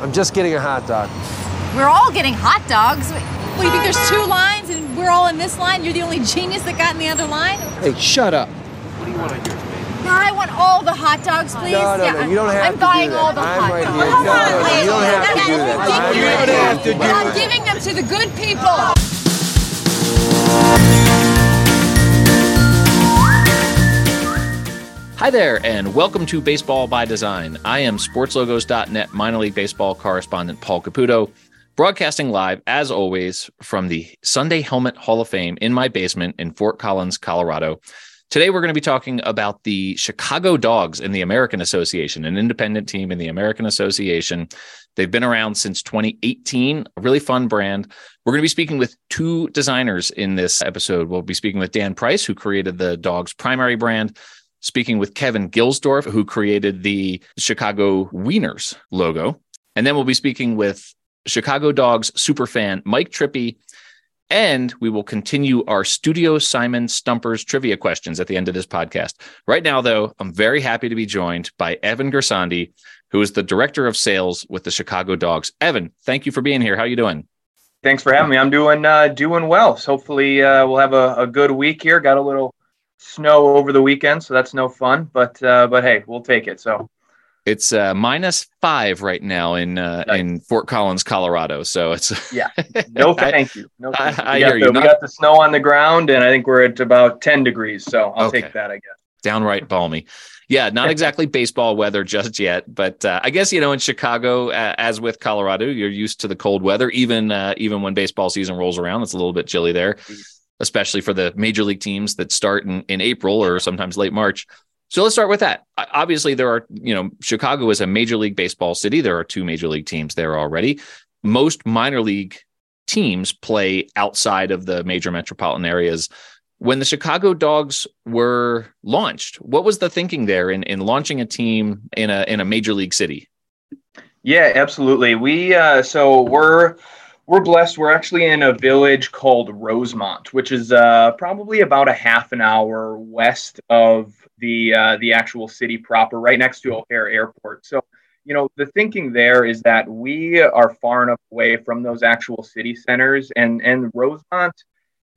I'm just getting a hot dog. We're all getting hot dogs. What, you think there's two lines and we're all in this line? You're the only genius that got in the other line? Hey, shut up. What do you want to hear? No, I want all the hot dogs, please. No, no, yeah, no, you don't have I'm to buying do that. all the I'm hot right dogs. here. Come No, on, no, no, ladies. you don't have to do that. You don't have to do I'm giving them to the good people. Hi there, and welcome to Baseball by Design. I am SportsLogos.net minor league baseball correspondent Paul Caputo, broadcasting live, as always, from the Sunday Helmet Hall of Fame in my basement in Fort Collins, Colorado. Today, we're going to be talking about the Chicago Dogs in the American Association, an independent team in the American Association. They've been around since 2018, a really fun brand. We're going to be speaking with two designers in this episode. We'll be speaking with Dan Price, who created the Dogs primary brand, speaking with Kevin Gilsdorf, who created the Chicago Wieners logo. And then we'll be speaking with Chicago Dogs superfan Mike Trippi. And we will continue our Studio Simon Stumpers trivia questions at the end of this podcast. Right now, though, I'm very happy to be joined by Evan Gersonde, who is the director of sales with the Chicago Dogs. Evan, thank you for being here. How are you doing? Thanks for having me. I'm doing uh, doing well. So hopefully uh, we'll have a, a good week here. Got a little snow over the weekend, so that's no fun. But uh, but hey, we'll take it. So It's uh, minus five right now in uh, Nice. in Fort Collins, Colorado. So it's yeah, no thank you. No, I- thank you. I We got hear you. the- We Not- got the snow on the ground, and I think we're at about 10 degrees. So I'll Okay. take that. I guess. downright balmy. Yeah, not exactly baseball weather just yet, but uh, I guess you know in Chicago, uh, as with Colorado, you're used to the cold weather. Even uh, even when baseball season rolls around, it's a little bit chilly there, especially for the major league teams that start in, in April or sometimes late March. So let's start with that. Obviously, there are you know Chicago is a major league baseball city. There are two major league teams there already. Most minor league teams play outside of the major metropolitan areas when the Chicago Dogs were launched, what was the thinking there in, in launching a team in a in a major league city? Yeah, absolutely. We uh, so we're we're blessed. We're actually in a village called Rosemont, which is uh, probably about a half an hour west of the uh, the actual city proper, right next to O'Hare Airport. So you know the thinking there is that we are far enough away from those actual city centers, and and Rosemont.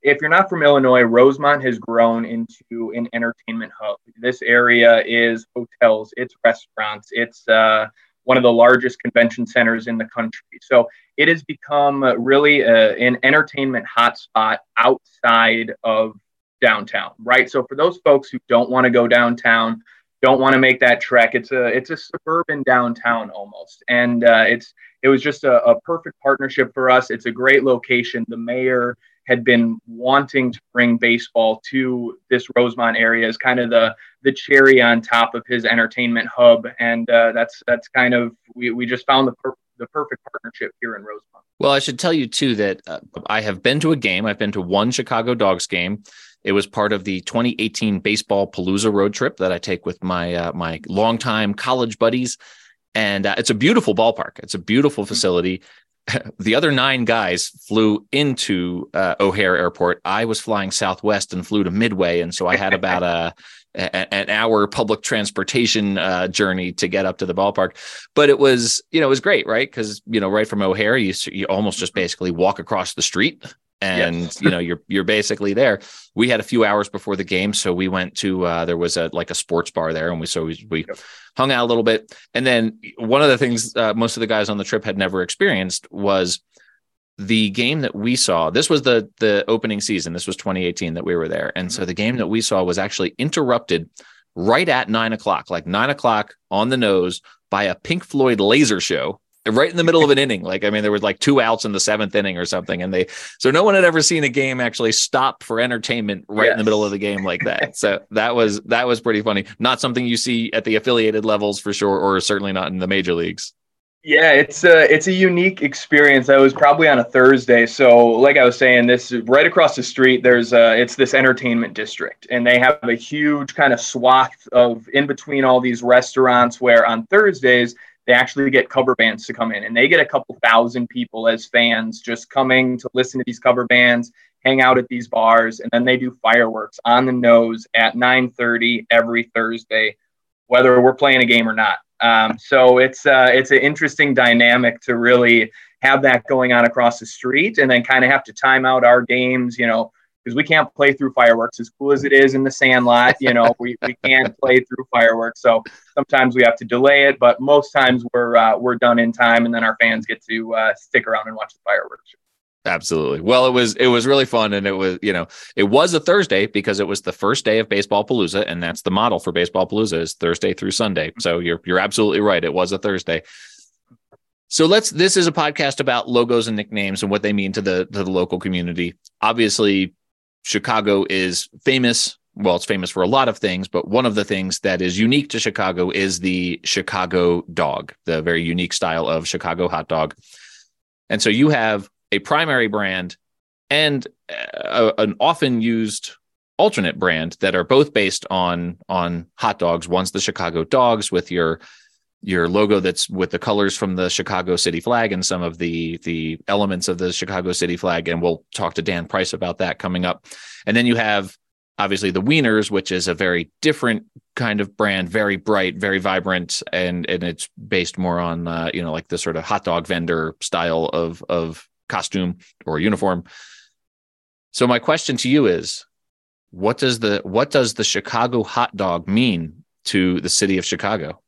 If you're not from Illinois, Rosemont has grown into an entertainment hub. This area is hotels, it's restaurants, it's uh, one of the largest convention centers in the country. So it has become uh, really a, an entertainment hotspot outside of downtown, right? So for those folks who don't want to go downtown, don't want to make that trek, it's a it's a suburban downtown almost, and uh, it's it was just a, a perfect partnership for us. It's a great location. The mayor had been wanting to bring baseball to this Rosemont area as kind of the the cherry on top of his entertainment hub, and uh, that's that's kind of we, we just found the per- the perfect partnership here in Rosemont. Well, I should tell you too that uh, I have been to a game. I've been to one Chicago Dogs game. It was part of the 2018 Baseball Palooza road trip that I take with my uh, my longtime college buddies, and uh, it's a beautiful ballpark. It's a beautiful facility. the other nine guys flew into uh, O'Hare Airport. I was flying Southwest and flew to Midway, and so I had about a, a an hour public transportation uh, journey to get up to the ballpark. But it was you know it was great, right? Because you know right from O'Hare, you you almost just basically walk across the street. And Yes. you know you're you're basically there. We had a few hours before the game, so we went to uh, there was a like a sports bar there, and we so we, we Yep. hung out a little bit. And then one of the things uh, most of the guys on the trip had never experienced was the game that we saw. This was the the opening season. This was 2018 that we were there, and so the game that we saw was actually interrupted right at nine o'clock, like nine o'clock on the nose, by a Pink Floyd laser show. Right in the middle of an inning, like I mean, there was like two outs in the seventh inning or something, and they so no one had ever seen a game actually stop for entertainment right in the middle of the game like that. So that was that was pretty funny. Not something you see at the affiliated levels for sure, or certainly not in the major leagues. Yeah, it's a it's a unique experience. I was probably on a Thursday, so like I was saying, this right across the street. There's uh it's this entertainment district, and they have a huge kind of swath of in between all these restaurants. Where on Thursdays they actually get cover bands to come in, and they get a couple thousand people as fans just coming to listen to these cover bands, hang out at these bars, and then they do fireworks on the nose at 9:30 every Thursday whether we're playing a game or not. Um, so it's uh, it's an interesting dynamic to really have that going on across the street, and then kind of have to time out our games, you know, because we can't play through fireworks as cool as it is in the sandlot. You know, we, we can't play through fireworks, so sometimes we have to delay it, but most times we're uh, we're done in time, and then our fans get to uh, stick around and watch the fireworks. Absolutely. Well, it was it was really fun, and it was you know it was a Thursday because it was the first day of Baseball Palooza, and that's the model for Baseball Palooza is Thursday through Sunday. So you're you're absolutely right. It was a Thursday. So let's. This is a podcast about logos and nicknames and what they mean to the to the local community. Obviously, Chicago is famous. Well, it's famous for a lot of things, but one of the things that is unique to Chicago is the Chicago dog, the very unique style of Chicago hot dog. And so you have a primary brand and uh, a, an often used alternate brand that are both based on on hot dogs. One's the Chicago Dogs with your your logo that's with the colors from the Chicago City flag and some of the the elements of the Chicago City flag and we'll talk to Dan Price about that coming up. And then you have obviously the Wieners which is a very different kind of brand, very bright, very vibrant and and it's based more on uh, you know like the sort of hot dog vendor style of of costume or uniform. So my question to you is what does the what does the Chicago hot dog mean to the city of Chicago?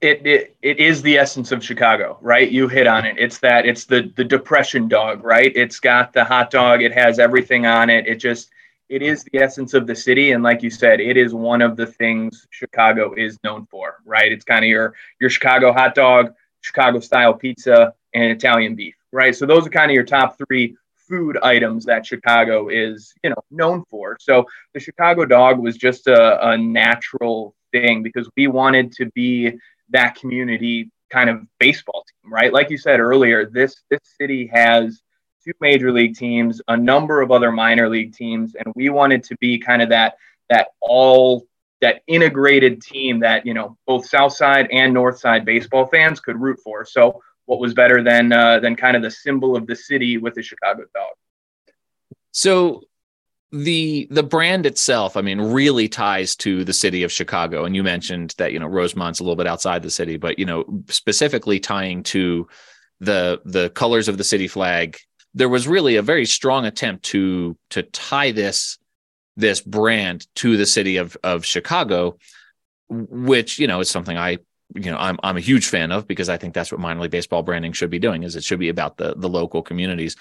It, it it is the essence of Chicago, right? You hit on it. It's that it's the the depression dog, right? It's got the hot dog, it has everything on it. It just it is the essence of the city and like you said, it is one of the things Chicago is known for, right? It's kind of your your Chicago hot dog, Chicago style pizza and Italian beef right? So those are kind of your top three food items that Chicago is, you know, known for. So the Chicago dog was just a, a natural thing because we wanted to be that community kind of baseball team, right? Like you said earlier, this this city has two major league teams, a number of other minor league teams, and we wanted to be kind of that that all that integrated team that you know both South Side and North Side baseball fans could root for. So what was better than uh, than kind of the symbol of the city with the Chicago dog. So the the brand itself, I mean, really ties to the city of Chicago. And you mentioned that you know Rosemont's a little bit outside the city, but you know specifically tying to the the colors of the city flag. There was really a very strong attempt to to tie this this brand to the city of of Chicago, which you know is something I you know I'm I'm a huge fan of because I think that's what minor league baseball branding should be doing is it should be about the the local communities.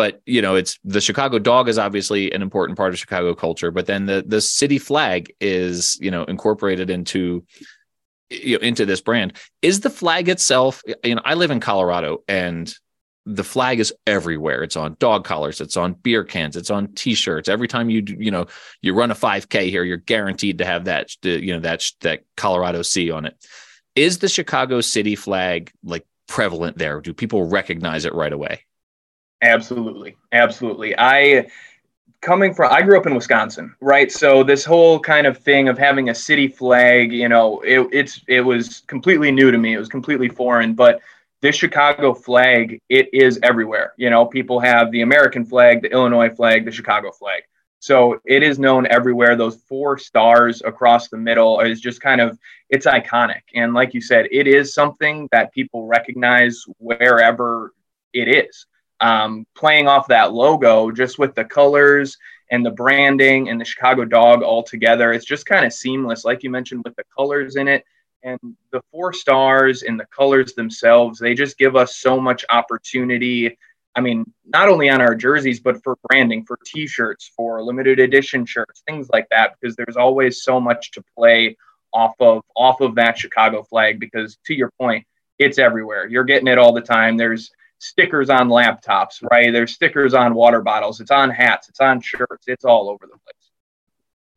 But you know, it's the Chicago dog is obviously an important part of Chicago culture, but then the the city flag is you know incorporated into you know into this brand. Is the flag itself? You know, I live in Colorado and the flag is everywhere. It's on dog collars, it's on beer cans, it's on t-shirts. Every time you you know you run a 5K here, you're guaranteed to have that you know that that Colorado C on it is the Chicago City flag like prevalent there? Do people recognize it right away? Absolutely. Absolutely. I coming from I grew up in Wisconsin, right? So this whole kind of thing of having a city flag, you know, it, it's it was completely new to me. It was completely foreign, but this Chicago flag, it is everywhere. You know, people have the American flag, the Illinois flag, the Chicago flag. So it is known everywhere. Those four stars across the middle is just kind of it's iconic. And like you said, it is something that people recognize wherever it is. Um, playing off that logo, just with the colors and the branding and the Chicago dog all together, it's just kind of seamless. Like you mentioned, with the colors in it and the four stars and the colors themselves, they just give us so much opportunity I mean, not only on our jerseys, but for branding, for t shirts, for limited edition shirts, things like that, because there's always so much to play off of off of that Chicago flag because to your point, it's everywhere. You're getting it all the time. There's stickers on laptops, right? There's stickers on water bottles, it's on hats, it's on shirts, it's all over the place.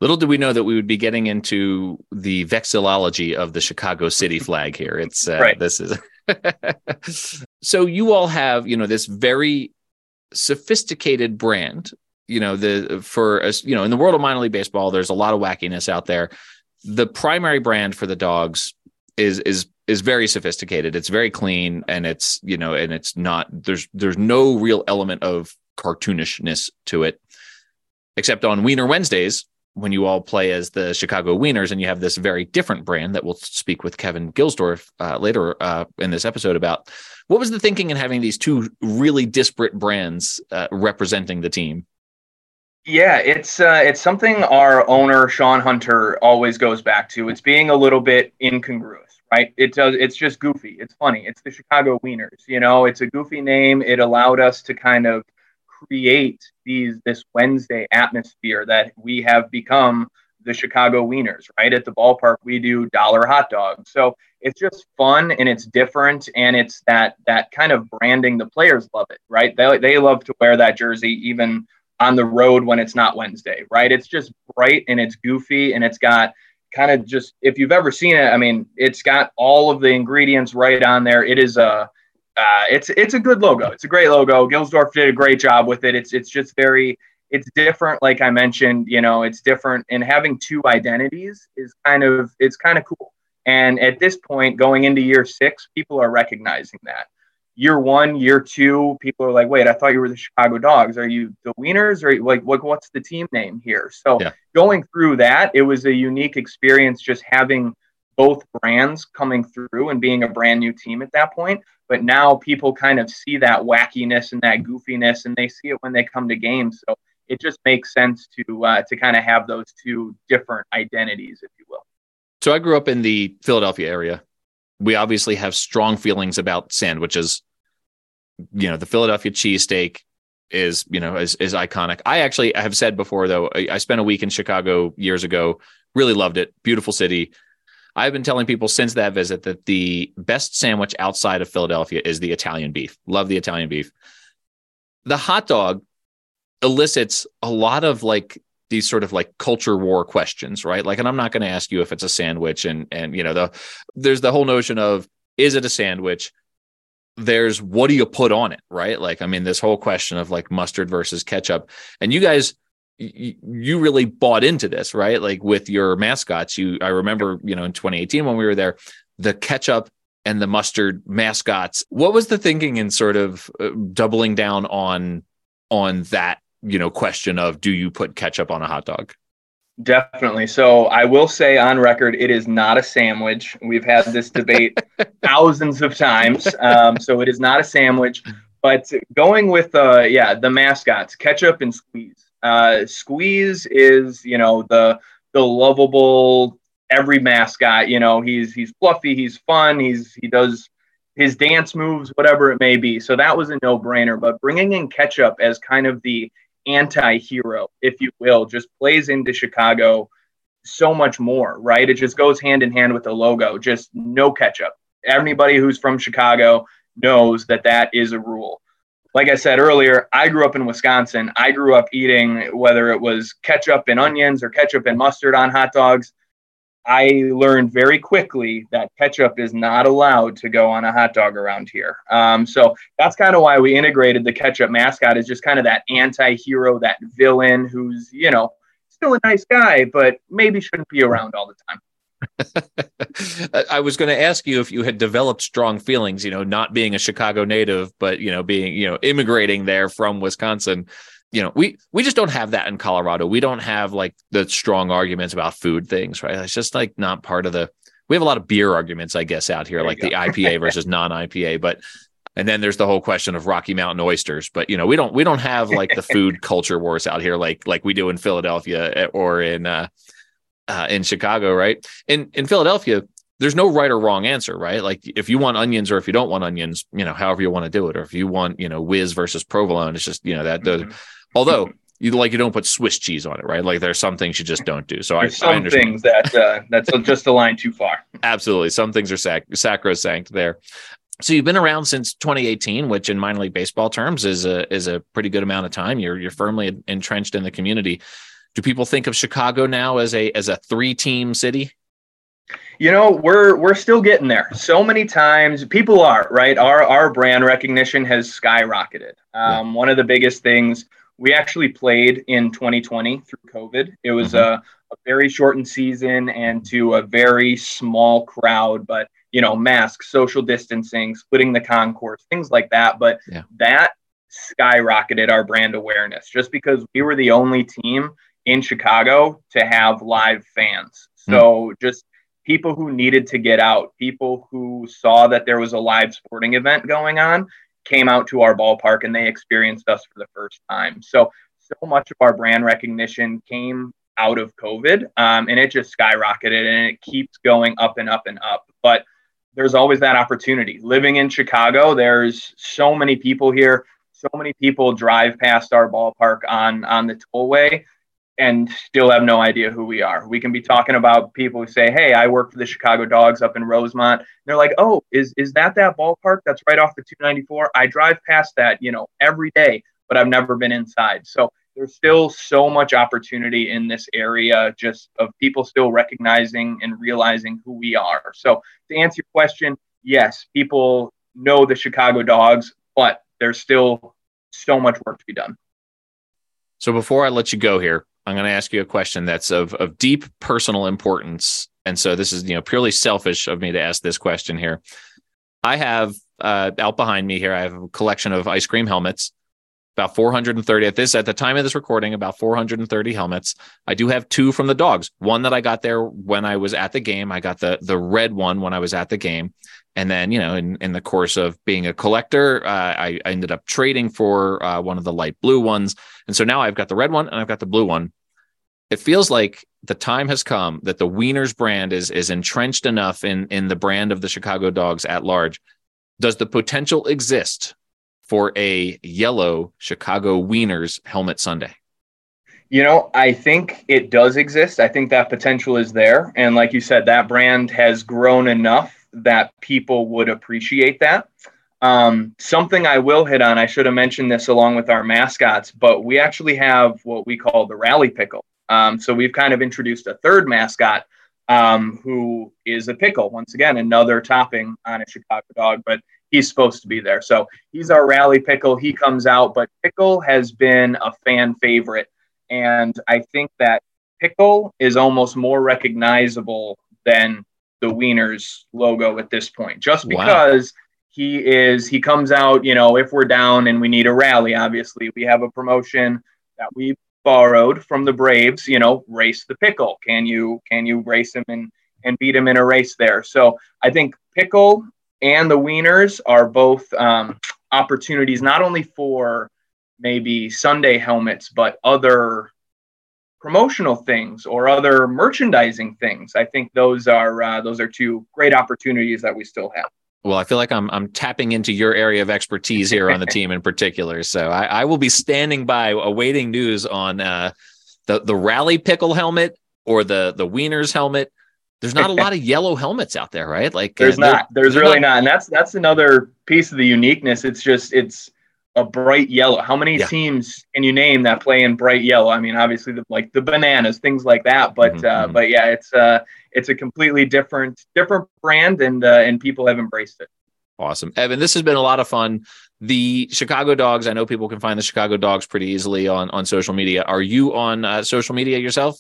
Little did we know that we would be getting into the vexillology of the Chicago City flag here. It's uh, right. this is so you all have, you know, this very sophisticated brand. You know, the for us, you know, in the world of minor league baseball, there's a lot of wackiness out there. The primary brand for the dogs is is is very sophisticated. It's very clean and it's, you know, and it's not there's there's no real element of cartoonishness to it. Except on Wiener Wednesdays, when you all play as the Chicago Wieners and you have this very different brand that we'll speak with Kevin Gilsdorf uh, later uh, in this episode about. What was the thinking in having these two really disparate brands uh, representing the team? Yeah, it's uh, it's something our owner Shawn Hunter always goes back to. It's being a little bit incongruous, right? It does. It's just goofy. It's funny. It's the Chicago Wieners. You know, it's a goofy name. It allowed us to kind of create these this Wednesday atmosphere that we have become the Chicago Wieners, right? At the ballpark, we do dollar hot dogs. So it's just fun and it's different and it's that that kind of branding. The players love it, right? They, they love to wear that jersey even on the road when it's not Wednesday, right? It's just bright and it's goofy and it's got kind of just if you've ever seen it, I mean, it's got all of the ingredients right on there. It is a uh, it's it's a good logo. It's a great logo. Gilsdorf did a great job with it. It's it's just very it's different. Like I mentioned, you know, it's different. And having two identities is kind of it's kind of cool. And at this point, going into year six, people are recognizing that. Year one, year two, people are like, "Wait, I thought you were the Chicago Dogs. Are you the Wieners? Or like, what, what's the team name here?" So yeah. going through that, it was a unique experience just having both brands coming through and being a brand new team at that point. But now people kind of see that wackiness and that goofiness, and they see it when they come to games. So it just makes sense to uh, to kind of have those two different identities, if you will. So I grew up in the Philadelphia area. We obviously have strong feelings about sandwiches. You know, the Philadelphia cheesesteak is you know is is iconic. I actually I have said before though. I, I spent a week in Chicago years ago. Really loved it. Beautiful city I've been telling people since that visit that the best sandwich outside of Philadelphia is the Italian beef. Love the Italian beef. The hot dog elicits a lot of like these sort of like culture war questions, right? Like, and I'm not going to ask you if it's a sandwich, and and you know the there's the whole notion of is it a sandwich? There's what do you put on it, right? Like, I mean, this whole question of like mustard versus ketchup, and you guys you really bought into this, right? Like with your mascots, you I remember, you know, in 2018 when we were there, the ketchup and the mustard mascots. What was the thinking in sort of uh, doubling down on on that, you know, question of do you put ketchup on a hot dog? Definitely. So I will say on record, it is not a sandwich. We've had this debate thousands of times. Um, so it is not a sandwich. But going with, uh, yeah, the mascots, ketchup and squeeze. Uh, Squeeze is, you know, the the lovable every mascot. You know, he's he's fluffy, he's fun, he's he does his dance moves, whatever it may be. So that was a no brainer. But bringing in Ketchup as kind of the anti-hero, if you will, just plays into Chicago so much more, right? It just goes hand in hand with the logo. Just no ketchup. Anybody who's from Chicago knows that that is a rule like I said earlier, I grew up in Wisconsin. I grew up eating whether it was ketchup and onions or ketchup and mustard on hot dogs. I learned very quickly that ketchup is not allowed to go on a hot dog around here. Um, so that's kind of why we integrated the ketchup mascot is just kind of that anti-hero, that villain who's, you know, still a nice guy, but maybe shouldn't be around all the time. I was going to ask you if you had developed strong feelings, you know, not being a Chicago native, but you know, being you know, immigrating there from Wisconsin. You know, we we just don't have that in Colorado. We don't have like the strong arguments about food things, right? It's just like not part of the. We have a lot of beer arguments, I guess, out here, like the IPA versus non-IPA. But and then there's the whole question of Rocky Mountain oysters. But you know, we don't we don't have like the food culture wars out here like like we do in Philadelphia eh, or in uh, uh, in Chicago, right? In in Philadelphia, there's no right or wrong answer, right? Like if you want onions or if you don't want onions, you know, however you want to do it, or if you want, you know, whiz versus provolone, it's just you know that. Mm-hmm. Although you like you don't put Swiss cheese on it, right? Like there's some things you just don't do. So there's I, some I things that uh, that's just a line too far. Absolutely, some things are sac- sacrosanct there. So you've been around since 2018, which in minor league baseball terms is a is a pretty good amount of time. You're you're firmly entrenched in the community do people think of Chicago now as a as a three team city? You know, we're we're still getting there. So many times people are, right? Our our brand recognition has skyrocketed. Um, yeah. one of the biggest things we actually played in 2020 through COVID. It was mm-hmm. a, a very shortened season and to a very small crowd, but you know, masks, social distancing, splitting the concourse, things like that. But yeah. that skyrocketed our brand awareness just because we were the only team in Chicago to have live fans. So mm. just people who needed to get out, people who saw that there was a live sporting event going on, came out to our ballpark and they experienced us for the first time. So so much of our brand recognition came out of COVID, um, and it just skyrocketed, and it keeps going up and up and up. But there's always that opportunity. Living in Chicago, there's so many people here. So many people drive past our ballpark on on the tollway and still have no idea who we are. We can be talking about people who say, "Hey, I work for the Chicago Dogs up in Rosemont." And they're like, "Oh, is is that that ballpark that's right off the 294? I drive past that, you know, every day, but I've never been inside." So there's still so much opportunity in this area just of people still recognizing and realizing who we are. So to answer your question, yes, people know the Chicago Dogs, but there's still so much work to be done. So before I let you go here, I'm going to ask you a question that's of of deep personal importance. And so this is, you know, purely selfish of me to ask this question here. I have uh, out behind me here, I have a collection of ice cream helmets about 430 at this at the time of this recording about 430 helmets. I do have two from the dogs. One that i got there when i was at the game. I got the the red one when i was at the game. And then you know in, in the course of being a collector uh, I, I, ended up trading for uh, one of the light blue ones. And so now i've got the red one and i've got the blue one. It feels like the time has come that the wieners brand is is entrenched enough in in the brand of the chicago dogs at large. Does the potential exist for a yellow Chicago Wieners helmet Sunday? You know, I think it does exist. I think that potential is there. And like you said, that brand has grown enough that people would appreciate that. Um, something I will hit on, I should have mentioned this along with our mascots, but we actually have what we call the rally pickle. Um, so we've kind of introduced a third mascot um, who is a pickle. Once again, another topping on a Chicago dog, but he's supposed to be there. So he's our rally pickle. He comes out, but pickle has been a fan favorite. And I think that pickle is almost more recognizable than the Wieners logo at this point, just because wow. he is, he comes out, you know, if we're down and we need a rally, obviously, we have a promotion that we borrowed from the Braves, you know, race the pickle. Can you, can you race him and, and beat him in a race there? So I think pickle and the wieners are both um, opportunities not only for maybe Sunday helmets, but other promotional things or other merchandising things. I think those are uh, those are two great opportunities that we still have. Well, I feel like I'm I'm tapping into your area of expertise here on the team in particular. So I, I will be standing by awaiting news on uh, the the rally pickle helmet or the the wieners helmet there's not a lot of yellow helmets out there, right? Like there's uh, not, there's, really not. not. and that's that's another piece of the uniqueness. It's just it's a bright yellow. How many yeah. teams can you name that play in bright yellow? I mean, obviously the like the bananas, things like that. But mm-hmm. uh, mm-hmm. but yeah, it's uh it's a completely different different brand, and uh, and people have embraced it. Awesome, Evan. This has been a lot of fun. The Chicago Dogs. I know people can find the Chicago Dogs pretty easily on on social media. Are you on uh, social media yourself?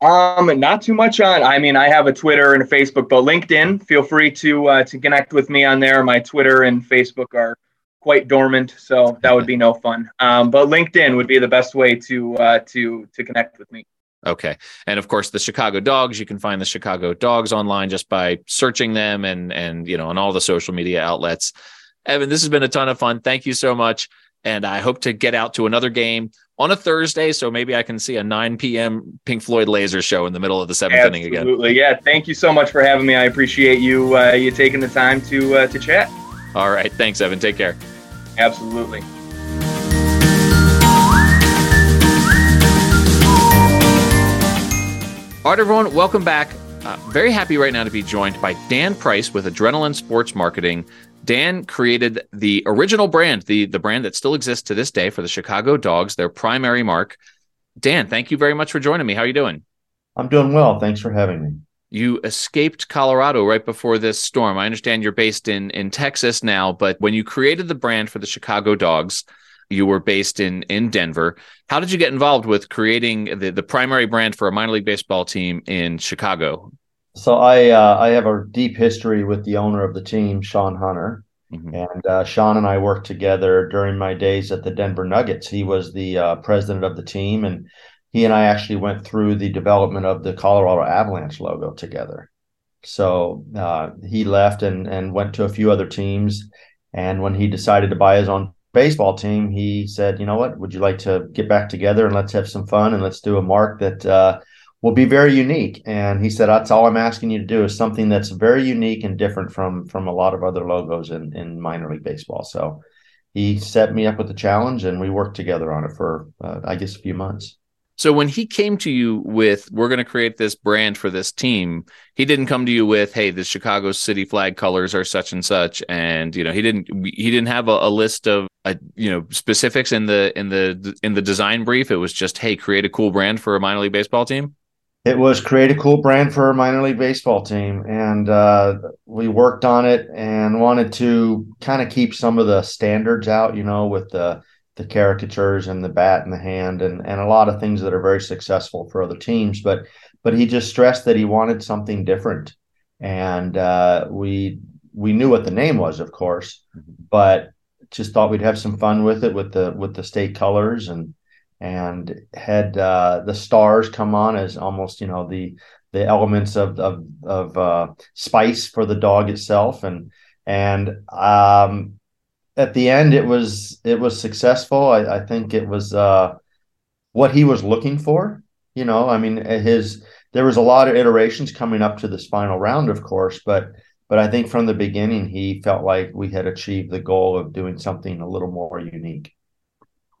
Um, not too much on. I mean, I have a Twitter and a Facebook, but LinkedIn. Feel free to uh, to connect with me on there. My Twitter and Facebook are quite dormant, so that would be no fun. Um, but LinkedIn would be the best way to uh, to to connect with me. Okay, and of course the Chicago Dogs. You can find the Chicago Dogs online just by searching them and and you know on all the social media outlets. Evan, this has been a ton of fun. Thank you so much, and I hope to get out to another game on a Thursday, so maybe I can see a 9 p.m. Pink Floyd laser show in the middle of the seventh Absolutely. inning again. Absolutely, yeah. Thank you so much for having me. I appreciate you uh, you taking the time to uh, to chat. All right, thanks, Evan. Take care. Absolutely. All right, everyone, welcome back. Uh, very happy right now to be joined by Dan Price with Adrenalin Sports Marketing. Dan created the original brand, the the brand that still exists to this day for the Chicago Dogs, their primary mark. Dan, thank you very much for joining me. How are you doing? I'm doing well. Thanks for having me. You escaped Colorado right before this storm. I understand you're based in in Texas now, but when you created the brand for the Chicago Dogs, you were based in in Denver. How did you get involved with creating the, the primary brand for a minor league baseball team in Chicago? So I uh, I have a deep history with the owner of the team, Shawn Hunter, mm-hmm. and uh, Shawn and I worked together during my days at the Denver Nuggets. He was the uh, president of the team, and he and I actually went through the development of the Colorado Avalanche logo together. So uh, he left and and went to a few other teams. And when he decided to buy his own baseball team, he said, "You know what? Would you like to get back together and let's have some fun and let's do a mark that uh, will be very unique?" And he said, "That's all I'm asking you to do is something that's very unique and different from from a lot of other logos in in minor league baseball." So he set me up with the challenge, and we worked together on it for uh, I guess a few months. So when he came to you with, we're going to create this brand for this team, he didn't come to you with, hey, the Chicago City flag colors are such and such, and you know he didn't he didn't have a, a list of uh, you know specifics in the in the in the design brief. It was just, hey, create a cool brand for a minor league baseball team. It was create a cool brand for a minor league baseball team, and uh, we worked on it and wanted to kind of keep some of the standards out, you know, with the the caricatures and the bat in the hand and and a lot of things that are very successful for other teams but but he just stressed that he wanted something different and uh, we we knew what the name was of course mm-hmm. but just thought we'd have some fun with it with the with the state colors and and had uh, the stars come on as almost you know the the elements of of, of uh, spice for the dog itself. And and um, at the end it was it was successful. I, I think it was uh, what he was looking for you know? I mean his there was a lot of iterations coming up to this final round of course but but i think from the beginning he felt like we had achieved the goal of doing something a little more unique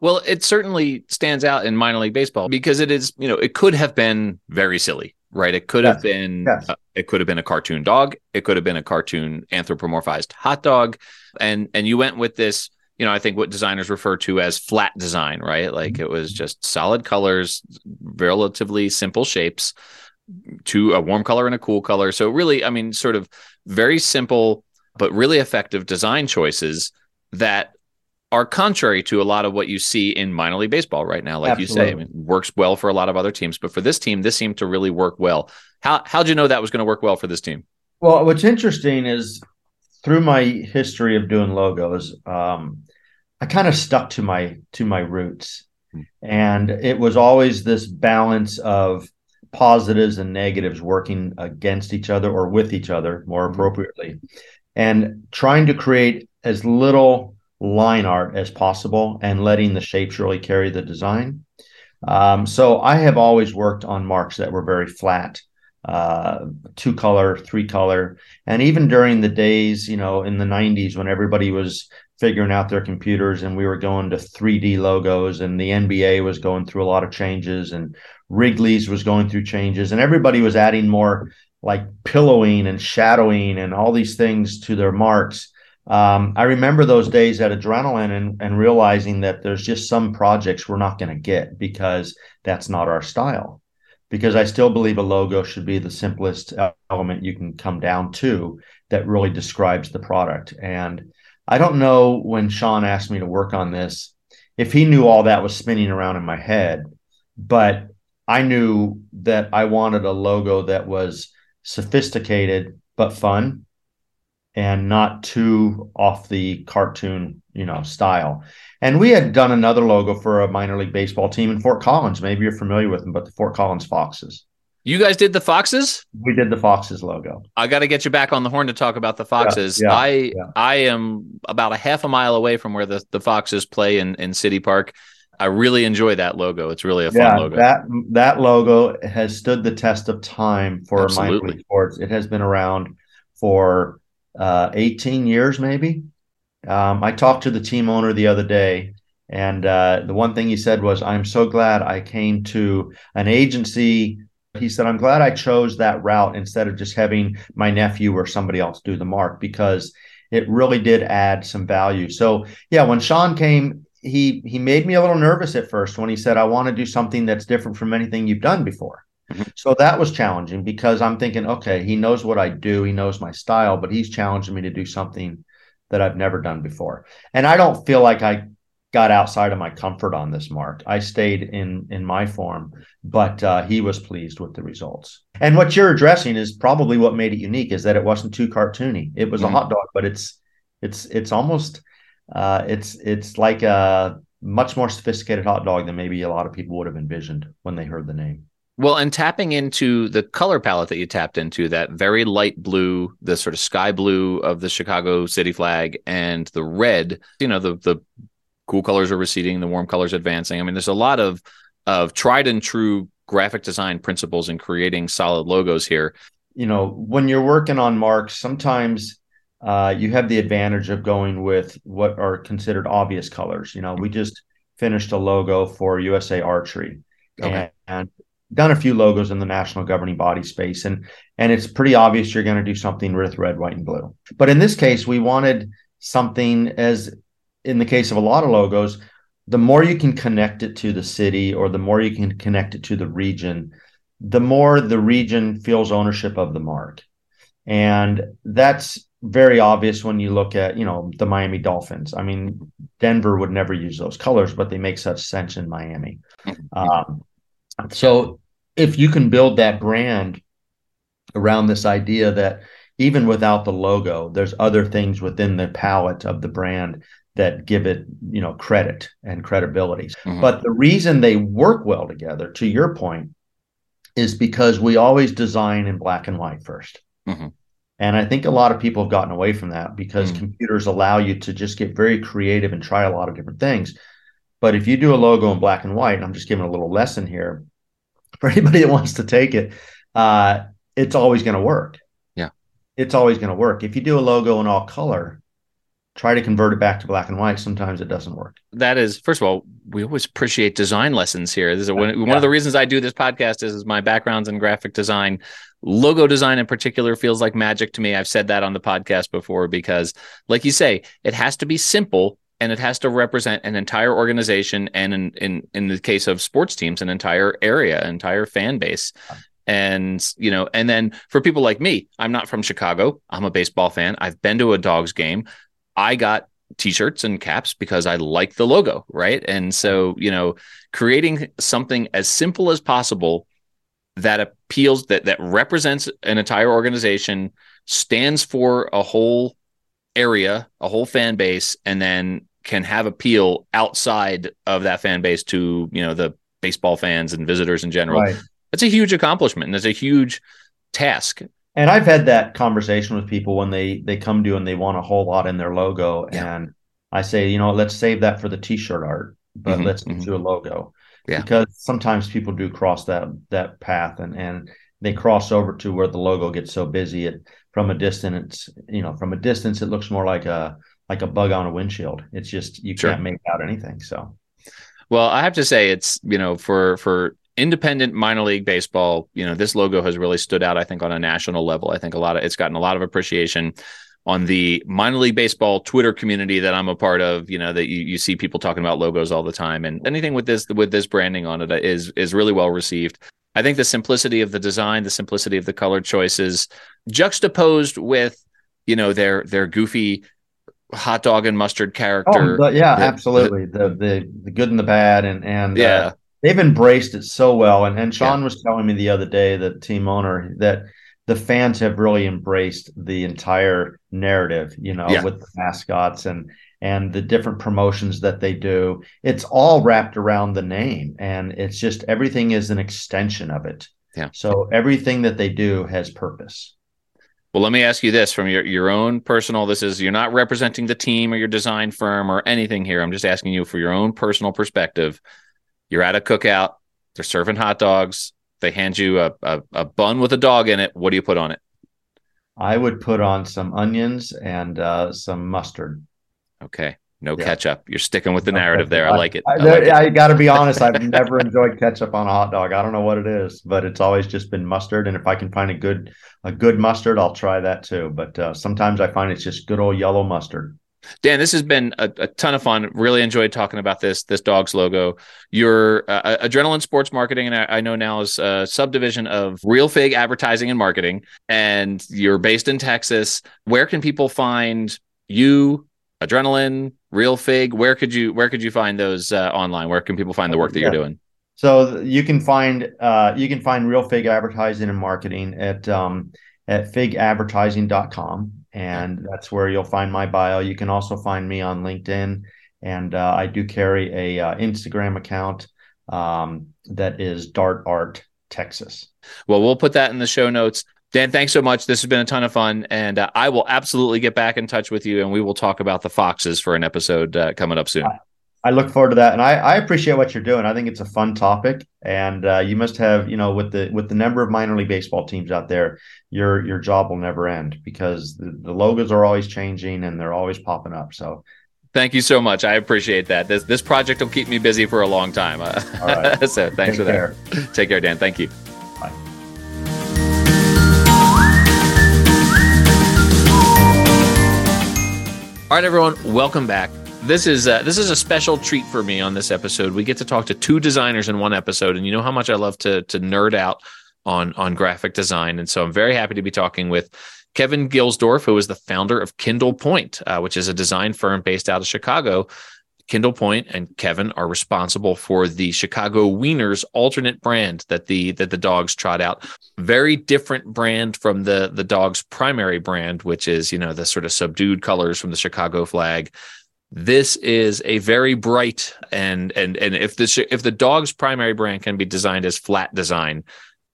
well it certainly stands out in minor league baseball because it is you know it could have been very silly right it could yes. have been yes. uh, it could have been a cartoon dog it could have been a cartoon anthropomorphized hot dog and and you went with this you know i think what designers refer to as flat design right like mm-hmm. it was just solid colors relatively simple shapes to a warm color and a cool color so really i mean sort of very simple but really effective design choices that are contrary to a lot of what you see in minor league baseball right now like Absolutely. you say I mean, works well for a lot of other teams but for this team this seemed to really work well how how'd you know that was going to work well for this team well what's interesting is through my history of doing logos, um, I kind of stuck to my to my roots, hmm. and it was always this balance of positives and negatives working against each other or with each other more hmm. appropriately, and trying to create as little line art as possible and letting the shapes really carry the design. Um, so I have always worked on marks that were very flat uh, two color, three color. And even during the days, you know, in the 90s when everybody was figuring out their computers and we were going to 3D logos and the NBA was going through a lot of changes and Wrigley's was going through changes and everybody was adding more like pillowing and shadowing and all these things to their marks. Um, I remember those days at Adrenalin and, and realizing that there's just some projects we're not going to get because that's not our style because I still believe a logo should be the simplest element you can come down to that really describes the product. And I don't know when Shawn asked me to work on this if he knew all that was spinning around in my head, but I knew that I wanted a logo that was sophisticated but fun and not too off the cartoon, you know, style. And we had done another logo for a minor league baseball team in Fort Collins. Maybe you're familiar with them, but the Fort Collins Foxes. You guys did the Foxes? We did the Foxes logo. I got to get you back on the horn to talk about the Foxes. Yeah, yeah, I yeah. I am about a half a mile away from where the, the Foxes play in, in City Park. I really enjoy that logo. It's really a fun yeah, logo. That that logo has stood the test of time for Absolutely. minor league sports. It has been around for uh, 18 years, maybe. Um, I talked to the team owner the other day, and uh, the one thing he said was, I'm so glad I came to an agency. He said, I'm glad I chose that route instead of just having my nephew or somebody else do the mark because it really did add some value. So, yeah, when Shawn came, he he made me a little nervous at first when he said, I want to do something that's different from anything you've done before. Mm-hmm. So that was challenging because I'm thinking, okay, he knows what I do, he knows my style, but he's challenging me to do something that I've never done before. And I don't feel like I got outside of my comfort on this mark. I stayed in in my form, but uh, he was pleased with the results. And what you're addressing is probably what made it unique is that it wasn't too cartoony. It was mm-hmm. a hot dog, but it's it's it's almost uh, it's it's like a much more sophisticated hot dog than maybe a lot of people would have envisioned when they heard the name. Well, and tapping into the color palette that you tapped into, that very light blue, the sort of sky blue of the Chicago city flag, and the red, you know, the the cool colors are receding, the warm colors advancing. I mean, there's a lot of of tried and true graphic design principles in creating solid logos here. You know, when you're working on marks, sometimes uh, you have the advantage of going with what are considered obvious colors. You know, we just finished a logo for USA Archery, okay. and, and done a few logos in the national governing body space and and it's pretty obvious you're going to do something with red white and blue. But in this case we wanted something as in the case of a lot of logos the more you can connect it to the city or the more you can connect it to the region the more the region feels ownership of the mark. And that's very obvious when you look at you know the miami dolphins. I mean denver would never use those colors but they make such sense in miami. Mm-hmm. um, so if you can build that brand around this idea that even without the logo, there's other things within the palette of the brand that give it, you know, credit and credibility. Mm-hmm. But the reason they work well together, to your point, is because we always design in black and white 1st mm-hmm. And I think a lot of people have gotten away from that because mm-hmm. computers allow you to just get very creative and try a lot of different things. But if you do a logo in black and white, and I'm just giving a little lesson here for anybody that wants to take it, uh, it's always going to work. Yeah. It's always going to work. If you do a logo in all color, try to convert it back to black and white. Sometimes it doesn't work. That is, first of all, we always appreciate design lessons here. This is one, yeah. one of the reasons I do this podcast is, is my background's in graphic design. Logo design in particular feels like magic to me. I've said that on the podcast before because, like you say, it has to be simple and it has to represent an entire organization and in, in in the case of sports teams an entire area an entire fan base. And you know and then for people like me i'm not from chicago. I'm a baseball fan. I've been to a dogs game. I got t-shirts and caps because i like the logo right? And so you know creating something as simple as possible that appeals that that represents an entire organization stands for a whole area, a whole fan base, and then can have appeal outside of that fan base to you know the baseball fans and visitors in general. Right. That's a huge accomplishment, and it's a huge task. And I've had that conversation with people when they they come to and they want a whole lot in their logo, yeah. and I say, you know, let's save that for the T-shirt art, but mm-hmm, let's mm-hmm. do a logo. Yeah. Because sometimes people do cross that that path, and and they cross over to where the logo gets so busy it from a distance you know from a distance it looks more like a like a bug on a windshield it's just you sure. can't make out anything so well i have to say it's you know for for independent minor league baseball you know this logo has really stood out i think on a national level i think a lot of it's gotten a lot of appreciation on the minor league baseball Twitter community that I'm a part of, you know, that you, you see people talking about logos all the time and anything with this with this branding on it is is really well received. I think the simplicity of the design, the simplicity of the color choices, juxtaposed with, you know, their their goofy hot dog and mustard character. Oh, yeah, the, absolutely. The, the the good and the bad, and and uh, yeah, uh, they've embraced it so well. And and Shawn yeah. was telling me the other day, the team owner, that the fans have really embraced the entire narrative. You know, yeah. with the mascots and and the different promotions that they do. It's all wrapped around the name and it's just everything is an extension of it. Yeah. So everything that they do has purpose. Well, let me ask you this from your, your own personal this is you're not representing the team or your design firm or anything here. I'm just asking you for your own personal perspective. You're at a cookout, they're serving hot dogs, they hand you a, a, a bun with a dog in it. What do you put on it? I would put on some onions and uh, some mustard. Okay. No yeah. ketchup. You're sticking with the narrative there. I like it. I, I, like I got to be honest. I've never enjoyed ketchup on a hot dog. I don't know what it is, but it's always just been mustard. And if I can find a good a good mustard, I'll try that too. But uh, sometimes I find it's just good old yellow mustard. Dan, this has been a, a, ton of fun. Really enjoyed talking about this this dog's logo. Your uh, Adrenalin Sports Marketing, and I, I, know now is a subdivision of Real Fig Advertising and Marketing, and you're based in Texas. Where can people find you, adrenaline real fig where could you where could you find those uh, online where can people find the work that yeah. you're doing so you can find uh, you can find real fig advertising and marketing at um, at figadvertising.com and that's where you'll find my bio you can also find me on linkedin and uh, I do carry a uh, Instagram account um, that is Dart Art Texas. Well, we'll put that in the show notes. Dan, thanks so much. This has been a ton of fun, and uh, I will absolutely get back in touch with you, and we will talk about the foxes for an episode uh, coming up soon. I, look forward to that, and I, I, appreciate what you're doing. I think it's a fun topic, and uh, you must have, you know, with the with the number of minor league baseball teams out there, your your job will never end because the, the logos are always changing and they're always popping up. So Thank you so much. I appreciate that. This this project will keep me busy for a long time. All right. so thanks Take for care. that. Take care, Dan. Thank you. All right, everyone. Welcome back. This is uh, this is a special treat for me on this episode. We get to talk to two designers in one episode, and you know how much I love to to nerd out on on graphic design, and so I'm very happy to be talking with Kevin Gilsdorf, who is the founder of Kindle Point, uh, which is a design firm based out of Chicago. Kindle Point and Kevin are responsible for the Chicago Wieners alternate brand that the that the dogs trot out. Very different brand from the the dog's primary brand, which is you know the sort of subdued colors from the Chicago flag. This is a very bright and and and if the if the dog's primary brand can be designed as flat design,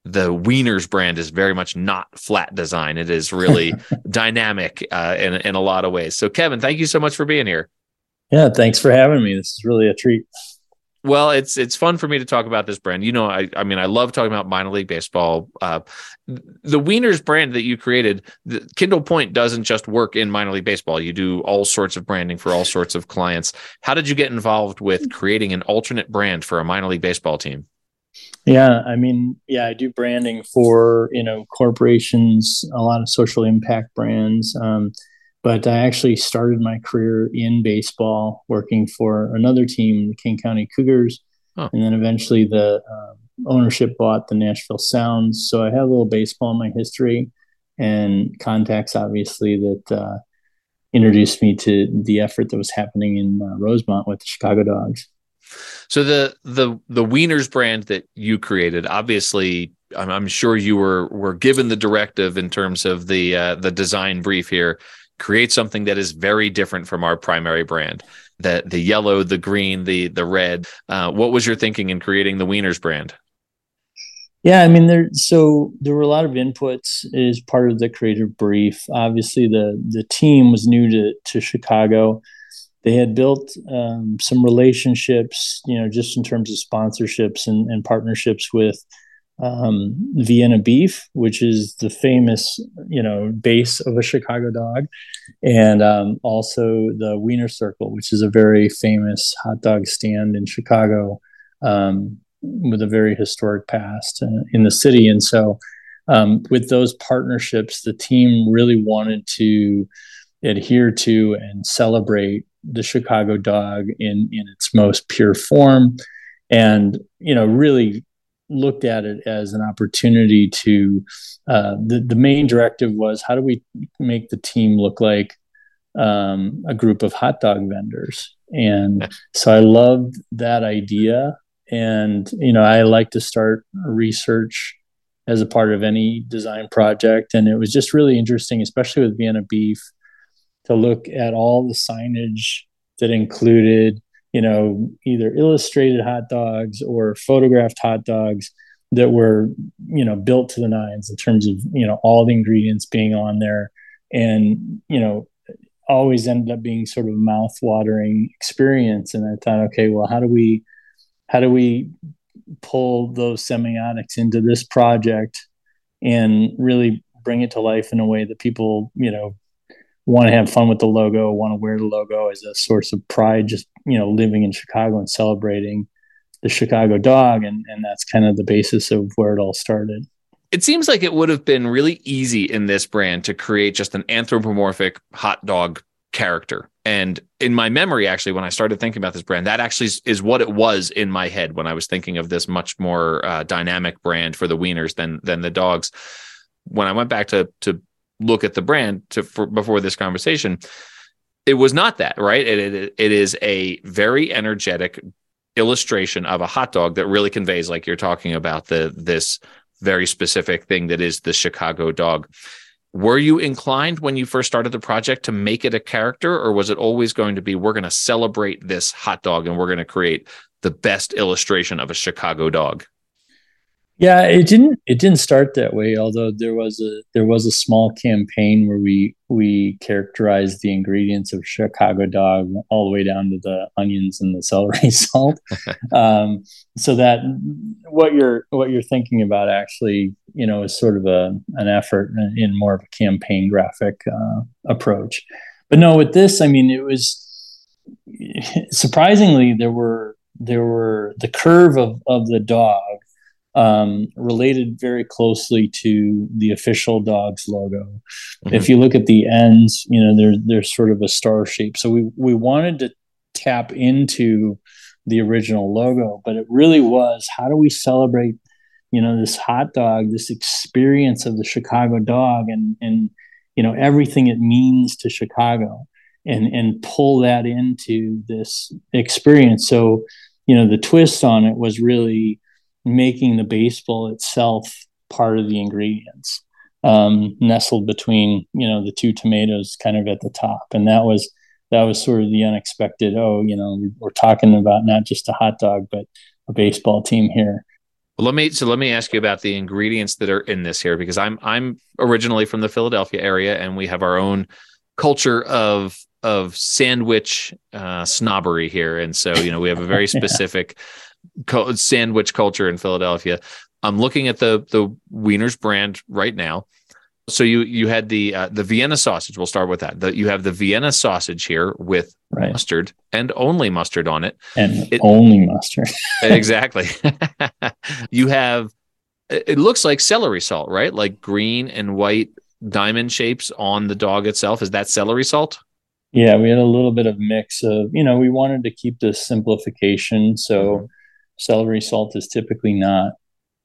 the Wieners brand is very much not flat design. It is really dynamic uh, in in a lot of ways. So, Kevin, thank you so much for being here. Yeah, thanks for having me. This is really a treat. Well, it's it's fun for me to talk about this brand. You know, I I mean, I love talking about minor league baseball. Uh, the Wieners brand that you created, the Kindle Point doesn't just work in minor league baseball. You do all sorts of branding for all sorts of clients. How did you get involved with creating an alternate brand for a minor league baseball team? Yeah, I mean, yeah, I do branding for you know corporations, a lot of social impact brands. Um, but I actually started my career in baseball, working for another team, the King County Cougars, oh. and then eventually the uh, ownership bought the Nashville Sounds. So I have a little baseball in my history, and contacts obviously that uh, introduced me to the effort that was happening in uh, Rosemont with the Chicago Dogs. So the the the Wieners brand that you created, obviously, I'm, I'm sure you were were given the directive in terms of the uh, the design brief here. Create something that is very different from our primary brand. The the yellow, the green, the the red. Uh, what was your thinking in creating the Wieners brand? Yeah, I mean, there. So there were a lot of inputs as part of the creative brief. Obviously, the the team was new to to Chicago they had built um, some relationships, you know, just in terms of sponsorships and, and partnerships with um, Vienna Beef, which is the famous, you know, base of a Chicago dog, and um, also the Wiener Circle, which is a very famous hot dog stand in Chicago um, with a very historic past uh, in the city. And so, um, with those partnerships, the team really wanted to adhere to and celebrate the Chicago dog in in its most pure form, and you know really looked at it as an opportunity to. Uh, the the main directive was how do we make the team look like um, a group of hot dog vendors, and so I loved that idea. And you know, I like to start research as a part of any design project, and it was just really interesting, especially with Vienna beef to look at all the signage that included, you know, either illustrated hot dogs or photographed hot dogs that were, you know, built to the nines in terms of, you know, all the ingredients being on there. And, you know, always ended up being sort of a mouth-watering experience. And I thought, okay, well, how do we how do we pull those semiotics into this project and really bring it to life in a way that people, you know, want to have fun with the logo, want to wear the logo as a source of pride, just, you know, living in Chicago and celebrating the Chicago dog. And, and that's kind of the basis of where it all started. It seems like it would have been really easy in this brand to create just an anthropomorphic hot dog character. And in my memory, actually, when I started thinking about this brand, that actually is what it was in my head when I was thinking of this much more uh, dynamic brand for the wieners than than the dogs. When I went back to to look at the brand to for, before this conversation, it was not that right. It, it, it is a very energetic illustration of a hot dog that really conveys, like you're talking about the this very specific thing that is the Chicago dog. were you inclined when you first started the project to make it a character, or was it always going to be we're going to celebrate this hot dog and we're going to create the best illustration of a Chicago dog? Yeah, it didn't it didn't start that way. Although there was a there was a small campaign where we we characterized the ingredients of Chicago dog all the way down to the onions and the celery salt. um, so that what you're what you're thinking about actually, you know, is sort of a an effort in more of a campaign graphic uh, approach. But no, with this, I mean, it was surprisingly there were there were the curve of of the dog um, related very closely to the official dogs logo. Mm-hmm. If you look at the ends, you know, there's there's sort of a star shape. So we we wanted to tap into the original logo, but it really was how do we celebrate, you know, this hot dog, this experience of the Chicago dog and and you know everything it means to Chicago and and pull that into this experience. So, you know, the twist on it was really making the baseball itself part of the ingredients um, nestled between you know the two tomatoes kind of at the top. And that was that was sort of the unexpected oh you know we're talking about not just a hot dog but a baseball team here. Well, let me so let me ask you about the ingredients that are in this here because I'm I'm originally from the Philadelphia area and we have our own culture of of sandwich uh, snobbery here, and so you know we have a very specific sandwich culture in Philadelphia. I'm looking at the the Wieners brand right now. So you you had the uh, the Vienna sausage. We'll start with that. The, you have the Vienna sausage here with right. mustard and only mustard on it, and it, only mustard. exactly. you have. It looks like celery salt, right? Like green and white diamond shapes on the dog itself. Is that celery salt? Yeah, we had a little bit of mix of. You know, we wanted to keep the simplification, so. Mm-hmm celery salt is typically not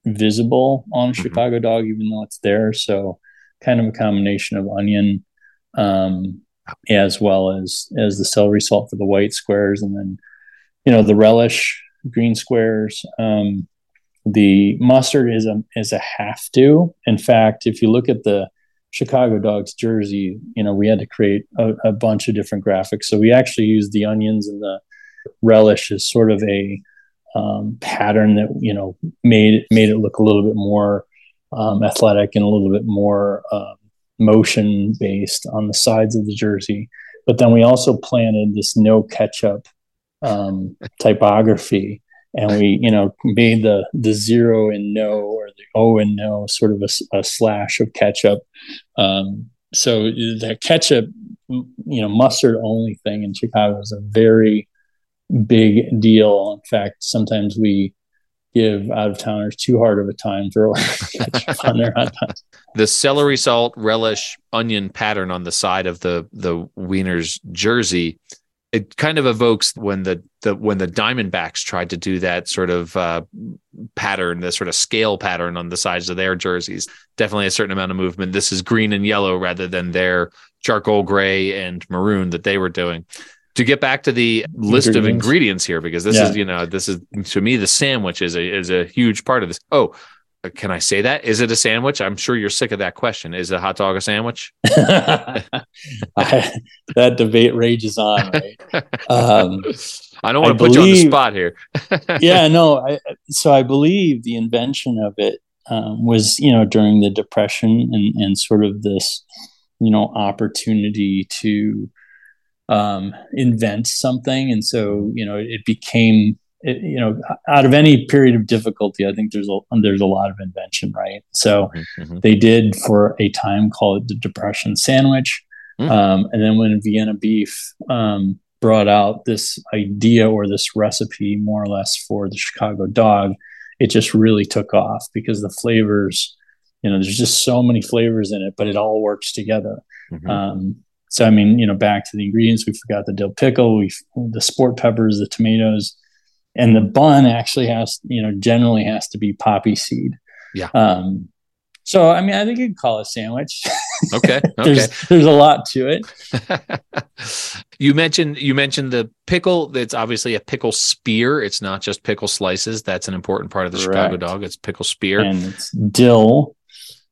visible on mm-hmm. Chicago dog, even though it's there. So kind of a combination of onion, um, as well as as the celery salt for the white squares, and then you know the relish green squares. Um, the mustard is a is a have to. In fact, if you look at the Chicago Dogs jersey, you know we had to create a, a bunch of different graphics. So we actually used the onions and the relish as sort of a um, pattern that you know made made it look a little bit more um, athletic and a little bit more uh, motion based on the sides of the jersey. But then we also planted this no ketchup um, typography, and we you know made the the zero and no or the O and no sort of a, a slash of ketchup. Um, so the ketchup, you know, mustard only thing in Chicago is a very big deal. In fact, sometimes we give out of towners too hard of a time for on their hot dogs. The celery salt relish onion pattern on the side of the the Wieners jersey. It kind of evokes when the, the when the Diamondbacks tried to do that sort of uh, pattern, the sort of scale pattern on the sides of their jerseys. Definitely a certain amount of movement. This is green and yellow rather than their charcoal gray and maroon that they were doing to get back to the list of ingredients here because this yeah. is you know this is to me the sandwich is a is a huge part of this oh uh, can I say that? Is it a sandwich? I'm sure you're sick of that question. Is a hot dog a sandwich? I, that debate rages on. Right? Um, I don't want to put you on the spot here. yeah, no. I, so I believe the invention of it um, was, you know, during the Depression and, and sort of this, you know, opportunity to um, invent something, and so you know it became it, you know out of any period of difficulty, I think there's a there's a lot of invention, right? So mm-hmm. they did for a time call it the Depression sandwich, mm-hmm. um, and then when Vienna beef um, brought out this idea or this recipe more or less for the Chicago dog, it just really took off because the flavors, you know, there's just so many flavors in it, but it all works together. Mm-hmm. Um, so I mean, you know, back to the ingredients, we forgot the dill pickle, we the sport peppers, the tomatoes, and the bun actually has, you know, generally has to be poppy seed. Yeah. Um, so I mean, I think you could call it a sandwich. Okay. okay. there's there's a lot to it. you mentioned you mentioned the pickle. It's obviously a pickle spear. It's not just pickle slices. That's an important part of the Correct. Chicago dog. It's pickle spear. And it's dill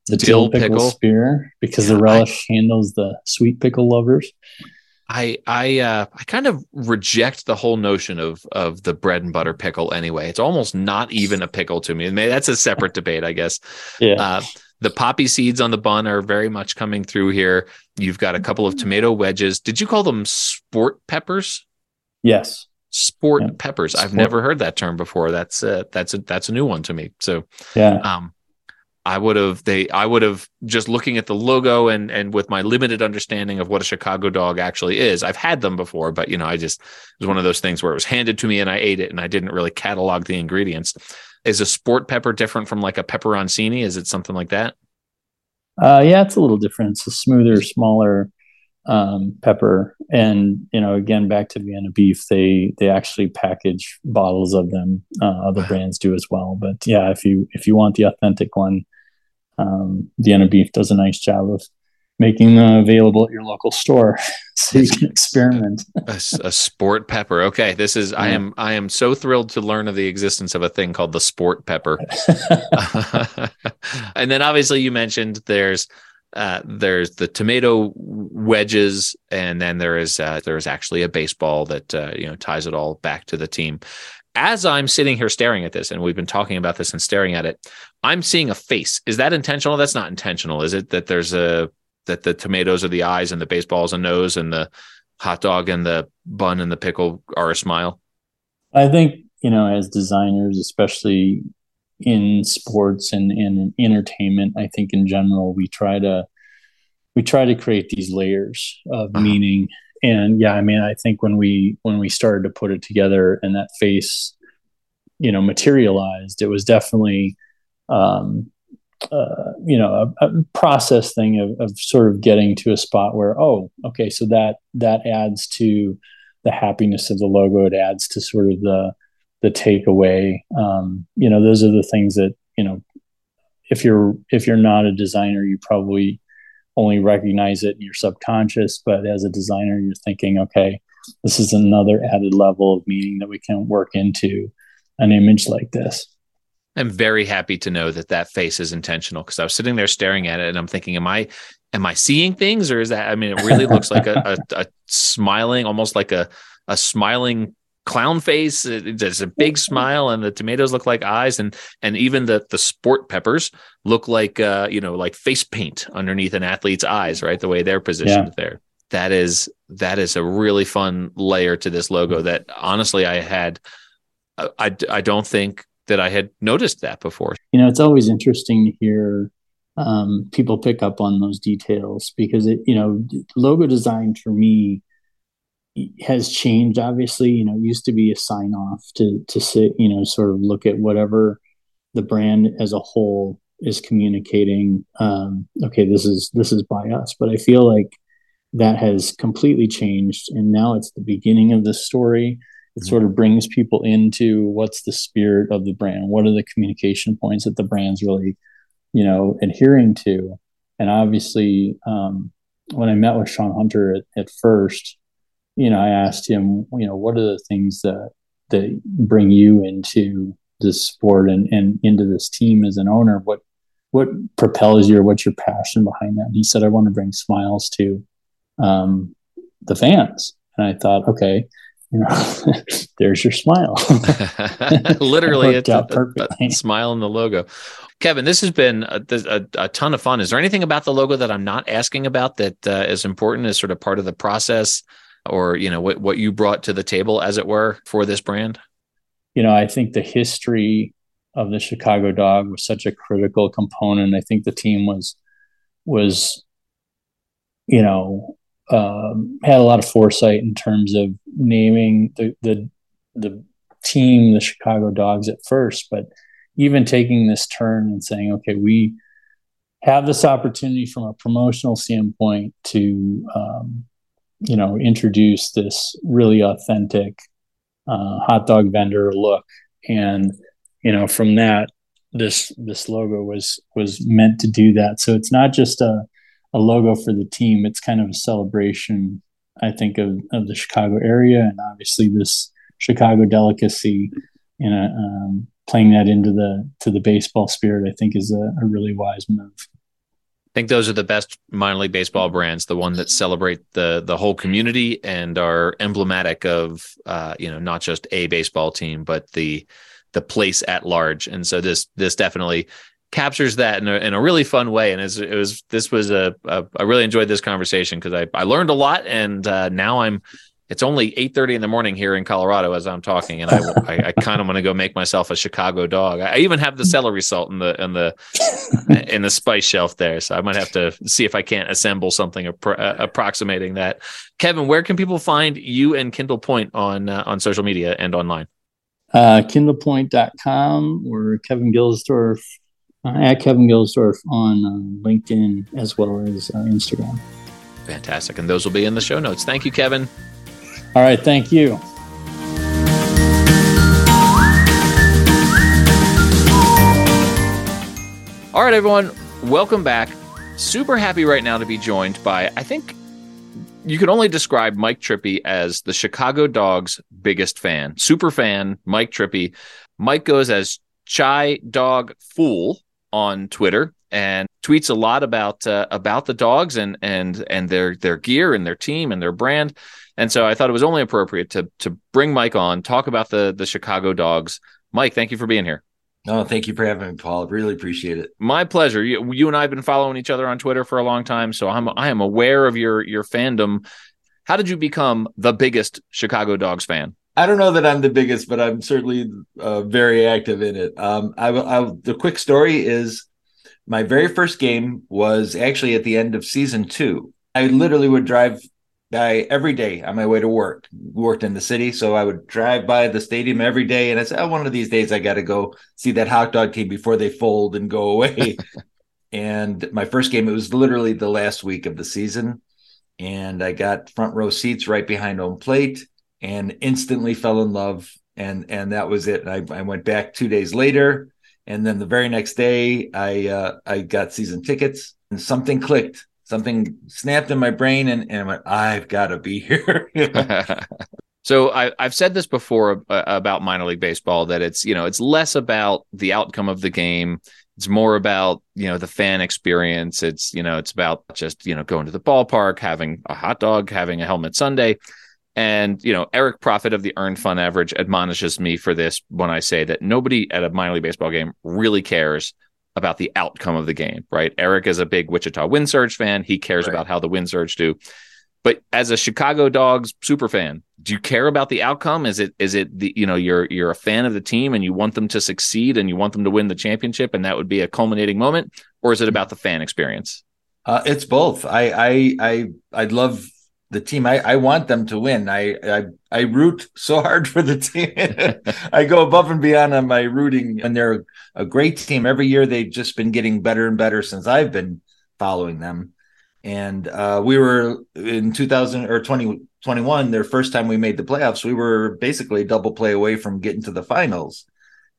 the dill, pickle, pickle, spear because yeah, the relish I, handles the sweet pickle lovers. I I uh, I kind of reject the whole notion of of the bread and butter pickle anyway. It's almost not even a pickle to me. Maybe that's a separate debate, I guess. Yeah. Uh, the poppy seeds on the bun are very much coming through here. You've got a couple of tomato wedges. Did you call them sport peppers? Yes. Sport yeah. peppers. Sport. I've never heard that term before. That's uh, that's a that's a new one to me. So yeah. Um, I would have they I would have just looking at the logo and and with my limited understanding of what a Chicago dog actually is. I've had them before, but you know, I just it was one of those things where it was handed to me and I ate it and I didn't really catalog the ingredients. Is a sport pepper different from like a pepperoncini? Is it something like that? Uh, yeah, it's a little different. It's a smoother, smaller um, pepper, and you know, again, back to Vienna beef, they they actually package bottles of them. Uh, other brands do as well, but yeah, if you if you want the authentic one, um, Vienna Beef does a nice job of making them available at your local store. So you can experiment. A, a, sport pepper. Okay this is yeah. i am i am so thrilled to learn of the existence of a thing called the sport pepper. And then obviously you mentioned there's uh, there's the tomato wedges and then there is uh, there's actually a baseball that uh, you know ties it all back to the team as I'm sitting here staring at this, and we've been talking about this and staring at it, I'm seeing a face. Is that intentional? That's not intentional, is it? That there's a that the tomatoes are the eyes and the baseball's a nose and the hot dog and the bun and the pickle are a smile? I think, you know, as designers, especially in sports and, and in entertainment, I think in general, we try to we try to create these layers of uh-huh. meaning and yeah i mean i think when we when we started to put it together and that face you know materialized it was definitely um uh, you know a, a, process thing of, of sort of getting to a spot where oh okay so that that adds to the happiness of the logo. It adds to sort of the the takeaway. Um you know those are the things that you know if you're if you're not a designer you probably only recognize it in your subconscious, but as a designer, you're thinking, okay, this is another added level of meaning that we can work into an image like this. I'm very happy to know that that face is intentional because I was sitting there staring at it and I'm thinking, am I, am I seeing things or is that, I mean, it really looks like a, a, a smiling, almost like a, a smiling clown face. There's a big smile, and the tomatoes look like eyes, and and even the the sport peppers look like uh, you know like face paint underneath an athlete's eyes, right? The way they're positioned yeah. there. That is that is a really fun layer to this logo. That honestly, I had I I don't think that I had noticed that before. You know, it's always interesting to hear um, people pick up on those details because it you know logo design for me has changed obviously you know used to be a sign off to to sit you know sort of look at whatever the brand as a whole is communicating um, okay this is this is by us. But i feel like that has completely changed and now it's the beginning of the story. It mm-hmm. sort of brings people into what's the spirit of the brand what are the communication points that the brand's really you know adhering to. And obviously um, when i met with shawn hunter at, at first you know, I asked him, you know, what are the things that that bring you into this sport and, and into this team as an owner? What what propels you or what's your passion behind that? And he said, I want to bring smiles to um, the fans. And I thought, okay, you know, there's your smile. Literally, it's a, a, a, smile in the logo. Kevin, this has been a, a, a, ton of fun. Is there anything about the logo that I'm not asking about that uh, is important as sort of part of the process? Or you know what what you brought to the table as it were for this brand? You know i think the history of the chicago dog was such a critical component. I think the team was was you know um, had a lot of foresight in terms of naming the the the team the chicago dogs at first. But even taking this turn and saying okay we have this opportunity from a promotional standpoint to um, you know, introduce this really authentic uh, hot dog vendor look, and you know, from that, this this logo was was meant to do that. So it's not just a a logo for the team; it's kind of a celebration, I think, of of the Chicago area, and obviously this Chicago delicacy. You know, um, playing that into the to the baseball spirit, I think, is a, a really wise move. Think those are the best minor league baseball brands, the one that celebrate the the whole community and are emblematic of uh, you know not just a baseball team, but the the place at large. And so this this definitely captures that in a, in a really fun way. And it was this was a, a I really enjoyed this conversation because I I learned a lot, and uh, now I'm it's only 8.30 in the morning here in colorado as i'm talking and i, I, I kind of want to go make myself a chicago dog. I even have the celery salt in the in the in the spice shelf there so i might have to see if i can't assemble something appro- uh, approximating that. Kevin where can people find you and kindle point on uh, on social media and online? Uh, kindlepoint.com or kevin gilsdorf uh, at kevin gilsdorf on uh, linkedin as well as uh, instagram. Fantastic and those will be in the show notes. Thank you kevin all right. Thank you. All right, everyone. Welcome back. Super happy right now to be joined by, I think you can only describe Mike Trippi as the Chicago Dogs' biggest fan. Super fan, Mike Trippi. Mike goes as Chi Dog Fool on Twitter and tweets a lot about uh, about the dogs and and and their their gear and their team and their brand. And so I thought it was only appropriate to to bring Mike on, talk about the the Chicago Dogs. Mike, thank you for being here. No, thank you for having me, Paul. I really appreciate it. My pleasure. You, you and I have been following each other on Twitter for a long time, so I'm I am aware of your your fandom. How did you become the biggest Chicago Dogs fan? I don't know that I'm the biggest, but I'm certainly uh, very active in it. Um, I, I, the quick story is my very first game was actually at the end of season two. I literally would drive I every day on my way to work. Worked in the city, so I would drive by the stadium every day, and I said, oh, "One of these days, I got to go see that hot dog team before they fold and go away." and my first game, it was literally the last week of the season, and I got front row seats right behind home plate, and instantly fell in love, and and that was it. I, I went back two days later, and then the very next day, I uh, I got season tickets, and something clicked something snapped in my brain and, and I went, I've got to be here. so I, have said this before uh, about minor league baseball that it's, you know, it's less about the outcome of the game. It's more about, you know, the fan experience. It's, you know, it's about just, you know, going to the ballpark, having a hot dog, having a helmet Sunday. And, you know, Eric Profit of the Earned Fun Average admonishes me for this when I say that nobody at a minor league baseball game really cares about the outcome of the game, right? Eric is a big Wichita Wind Surge fan. He cares right. about how the Wind Surge do. But as a Chicago Dogs super fan, do you care about the outcome? Is it is it the you know you're you're a fan of the team and you want them to succeed and you want them to win the championship and that would be a culminating moment, or is it about the fan experience? Uh, it's both. I I I I love the team. I, I want them to win. I, I I root so hard for the team. I go above and beyond on my rooting, and they're a great team. Every year they've just been getting better and better since I've been following them. And uh, we were in 2000 or 2021, their first time we made the playoffs. We were basically double play away from getting to the finals,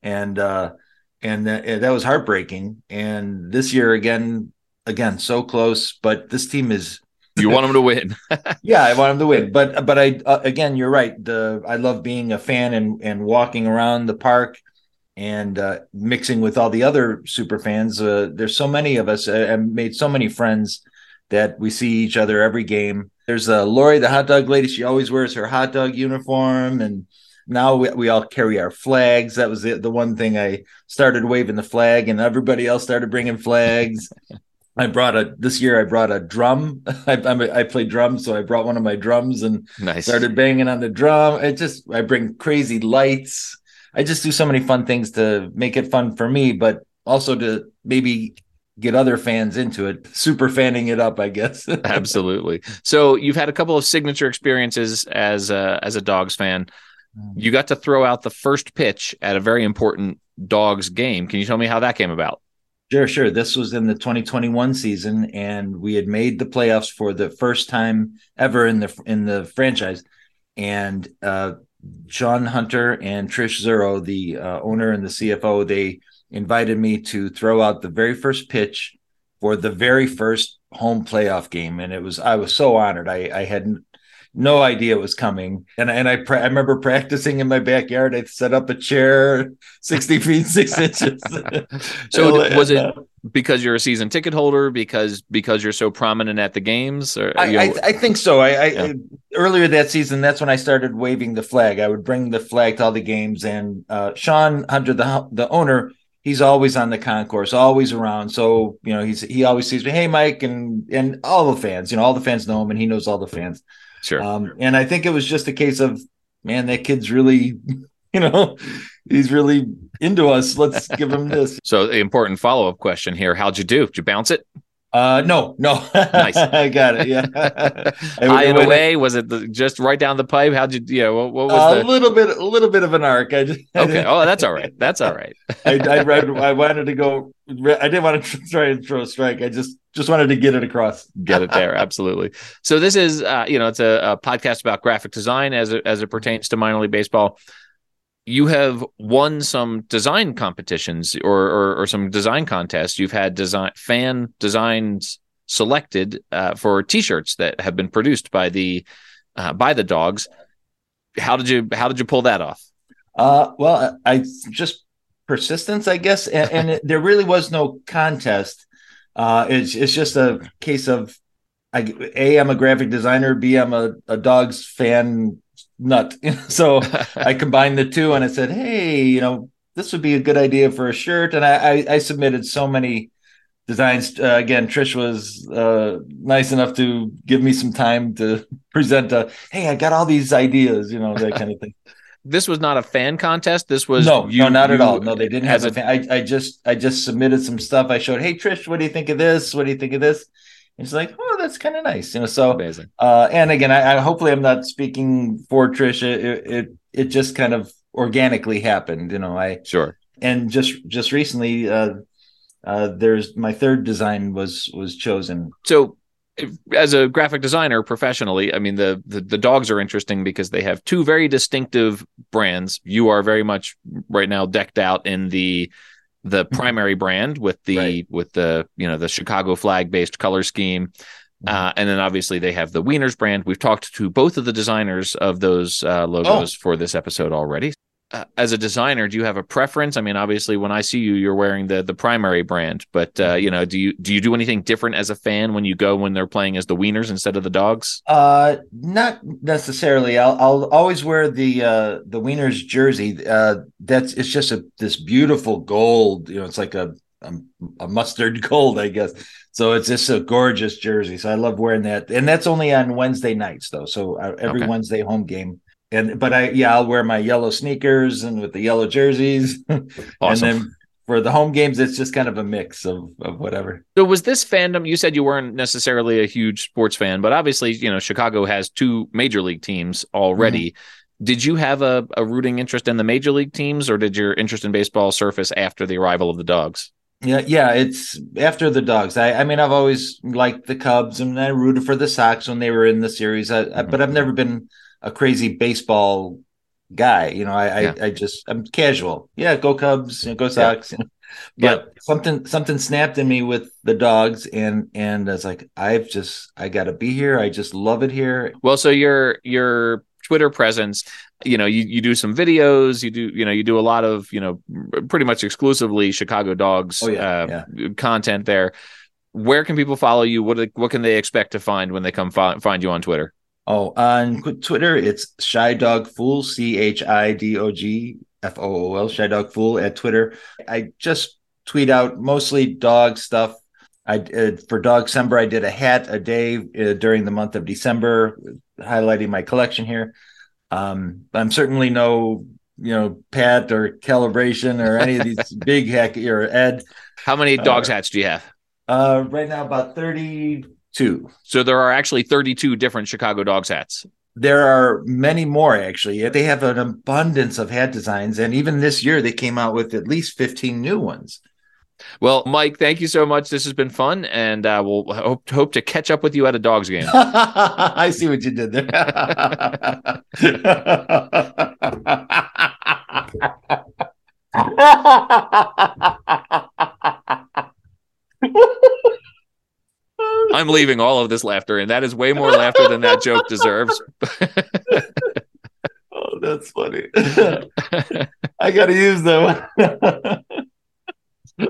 and uh, and that, that was heartbreaking. And this year again, again so close, but this team is you want them to win. yeah, I want them to win. But but I uh, again, you're right. The I love being a fan and and walking around the park and uh, mixing with all the other super fans. Uh, there's so many of us. Uh, I've made so many friends that we see each other every game. There's uh, Lori, the hot dog lady. She always wears her hot dog uniform, and now we, we all carry our flags. That was the, the one thing I started waving the flag, and everybody else started bringing flags. I brought a this year. I brought a drum. I, I, I play drums, so I brought one of my drums and nice. started banging on the drum. It just I bring crazy lights. I just do so many fun things to make it fun for me, but also to maybe get other fans into it. Super fanning it up, I guess. Absolutely. So you've had a couple of signature experiences as a, as a Dogs fan. Mm. You got to throw out the first pitch at a very important Dogs game. Can you tell me how that came about? Sure, sure. This was in the 2021 season, and we had made the playoffs for the first time ever in the in the franchise. And uh, Shawn Hunter and Trish Zero, the uh, owner and the CFO, they invited me to throw out the very first pitch for the very first home playoff game, and it was I was so honored. I, I hadn't no idea it was coming. And and I pra- I remember practicing in my backyard. I set up a chair, sixty feet six inches. So was it because you're a season ticket holder? Because because you're so prominent at the games? Or I, I, I think so. I, I Yeah. earlier that season, that's when I started waving the flag. I would bring the flag to all the games, and uh, Shawn Hunter, the the owner, he's always on the concourse, always around. So you know, he's he always sees me, hey Mike, and and all the fans, you know, all the fans know him, and he knows all the fans. Sure. Um, and I think it was just a case of, man, that kid's really, you know, he's really into us. Let's give him this. so the important follow up question here: How'd you do? Did you bounce it Uh, no, no, Nice. I got it. Yeah, high and away? Was it the, just right down the pipe? How'd you? Yeah. What, what was a the? little bit, a little bit of an arc. I just, Okay. Oh, that's all right. That's all right. I, I read. I wanted to go. I didn't want to try and throw a strike. I just, just wanted to get it across. get it there absolutely so this is uh, you know it's a, a podcast about graphic design as it, as it pertains to minor league baseball you have won some design competitions or, or or some design contests. You've had design fan designs selected uh, for t-shirts that have been produced by the uh, by the dogs. How did you how did you pull that off? Uh, well, I just persistence, I guess, and, and it, there really was no contest. Uh, it's it's just a case of, I a I'm a graphic designer, b I'm a, a dogs fan nut. so I combined the two, and I said, hey, you know, this would be a good idea for a shirt, and I I, I submitted so many designs. Uh, again, Trish was uh, nice enough to give me some time to present. A, hey, I got all these ideas, you know, that kind of thing. this was not a fan contest this was no, you, no, not at all. No, they didn't have a. fan. I, I just, I just submitted some stuff. I showed, hey Trish, what do you think of this? What do you think of this? She's like, oh, that's kind of nice, you know. So, amazing uh, and again, I, I hopefully I'm not speaking for Trish. It, it, it, it just kind of organically happened, you know. I sure and just, just recently, uh, uh, there's my third design was was chosen. so as a graphic designer professionally i mean the, the the dogs are interesting because they have two very distinctive brands you are very much right now decked out in the the primary brand with the Right. with the you know the chicago flag based color scheme uh, and then obviously they have the Wieners brand. We've talked to both of the designers of those uh, logos for this episode already. Uh, as a designer, do you have a preference? I mean, obviously, when I see you, you're wearing the the primary brand, but uh, you know, do you do you do anything different as a fan when you go when they're playing as the Wieners instead of the dogs? Uh, not necessarily. I'll I'll always wear the uh the Wieners jersey. Uh, that's it's just a this beautiful gold. You know, it's like a a, a mustard gold, I guess. So it's just a gorgeous jersey. So I love wearing that, and that's only on Wednesday nights though. So uh, every Okay. Wednesday home game. And but I yeah I'll wear my yellow sneakers and with the yellow jerseys, and then for the home games it's just kind of a mix of of whatever. So was this fandom? You said you weren't necessarily a huge sports fan, but obviously, you know, Chicago has two major league teams already. Mm-hmm. Did you have a, a rooting interest in the major league teams, or did your interest in baseball surface after the arrival of the dogs? Yeah, yeah, it's after the dogs. I, I mean, I've always liked the Cubs, and I rooted for the Sox when they were in the series. I, I, mm-hmm. but I've never been a crazy baseball guy. You know, I, I, Yeah. I just I'm casual. Yeah, go Cubs, you know, go Sox. you know. But something something snapped in me with the dogs, and and I was like, I've just I got to be here. I just love it here. Well, so your your Twitter presence, you know, you, you do some videos, you do, you know, you do a lot of, you know, pretty much exclusively Chicago Dogs Oh, yeah, uh, content there. Where can people follow you? What what can they expect to find when they come fi- find you on Twitter? Oh, on Twitter, it's Chi Dog Fool, C H I D O G F O O L, Chi Dog Fool at Twitter. I just tweet out mostly dog stuff. I uh, for Dog December, I did a hat a day uh, during the month of December, highlighting my collection here. Um, I'm certainly no, you know, Pat or Calibration or any of these big hack or Ed. How many Uh, dogs hats do you have? Uh, right now, about 32. So there are actually 32 different Chicago Dogs hats. There are many more actually. They have an abundance of hat designs, and even this year they came out with at least 15 new ones. Well, Mike, thank you so much. This has been fun, and uh, we'll hope hope to catch up with you at a Dogs game. I see what you did there. I'm leaving all of this laughter, and that is way more laughter than that joke deserves. oh, that's funny. I got to use that one.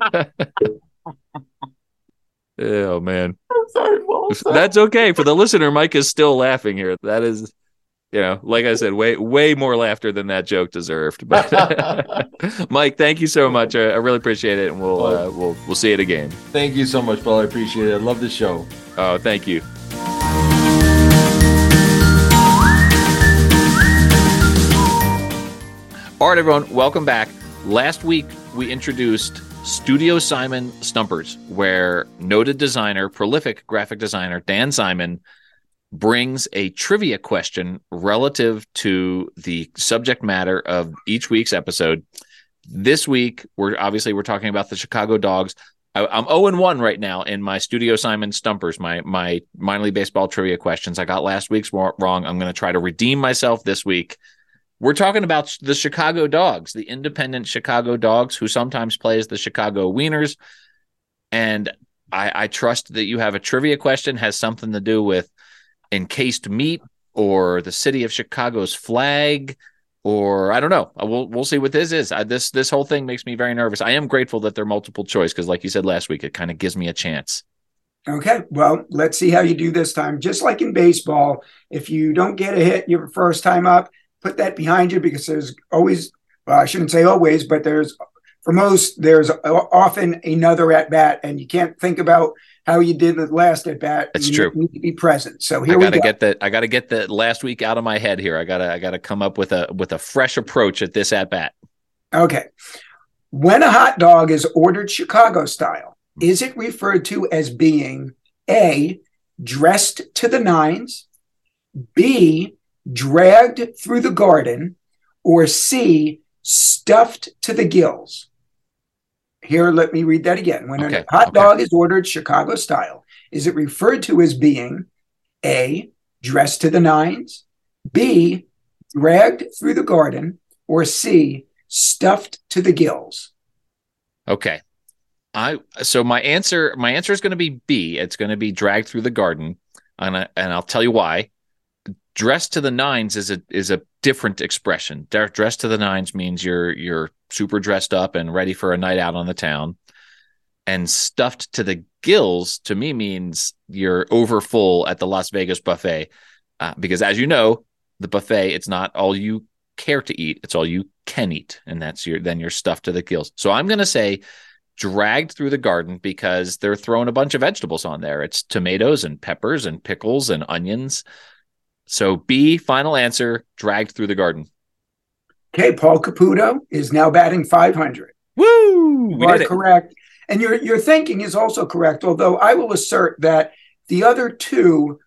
oh man, I'm sorry, Paul. That's okay. For the listener, Mike is still laughing here. That is, you know, like I said, way way more laughter than that joke deserved. But Mike, thank you so much. I, I really appreciate it, and we'll uh, we'll we'll see you at a game. Thank you so much, Paul. I appreciate it. I love the show. Oh, thank you. All right, everyone, welcome back. Last week, we introduced Studio Simon Stumpers, where noted designer, prolific graphic designer Dan Simon brings a trivia question relative to the subject matter of each week's episode. This week, we're obviously we're talking about the Chicago Dogs. I, I'm 0 and 1 right now in my Studio Simon Stumpers, my my minor league baseball trivia questions. I got last week's wrong. I'm going to try to redeem myself this week. We're talking about the Chicago Dogs, the independent Chicago Dogs, who sometimes plays the Chicago Wieners. And I, I trust that you have a trivia question has something to do with encased meat or the city of Chicago's flag, or I don't know. Uh, we'll we'll see what this is. I, this this whole thing makes me very nervous. I am grateful that they're multiple choice because, like you said last week, it kind of gives me a chance. Okay, well, let's see how you do this time. Just like in baseball, if you don't get a hit your first time up, put that behind you because there's always, well, I shouldn't say always, but there's, for most, there's often another at bat, and you can't think about how you did the last at bat. That's you true. Need to be present. So here I gotta go. get that. I gotta get the last week out of my head here. I gotta. I gotta come up with a with a fresh approach at this at bat. Okay. When a hot dog is ordered Chicago style, is it referred to as being A, dressed to the nines, B, dragged through the garden, or C, stuffed to the gills? Here, let me read that again. When Okay, a hot okay. dog is ordered Chicago style, is it referred to as being A, dressed to the nines, B, dragged through the garden, or C, stuffed to the gills? Okay. I so my answer my answer is going to be B. It's going to be dragged through the garden, and I, and I'll tell you why. Dressed to the nines is a is a different expression. Dre- Dressed to the nines means you're you're super dressed up and ready for a night out on the town. And stuffed to the gills to me means you're over full at the Las Vegas buffet, uh, because as you know, the buffet it's not all you care to eat; it's all you can eat, and that's your then you're stuffed to the gills. So I'm going to say dragged through the garden because they're throwing a bunch of vegetables on there. It's tomatoes and peppers and pickles and onions. So B, final answer, dragged through the garden. Okay, Paul Caputo is now batting 500. Woo! You are correct. And your, your thinking is also correct, although I will assert that the other two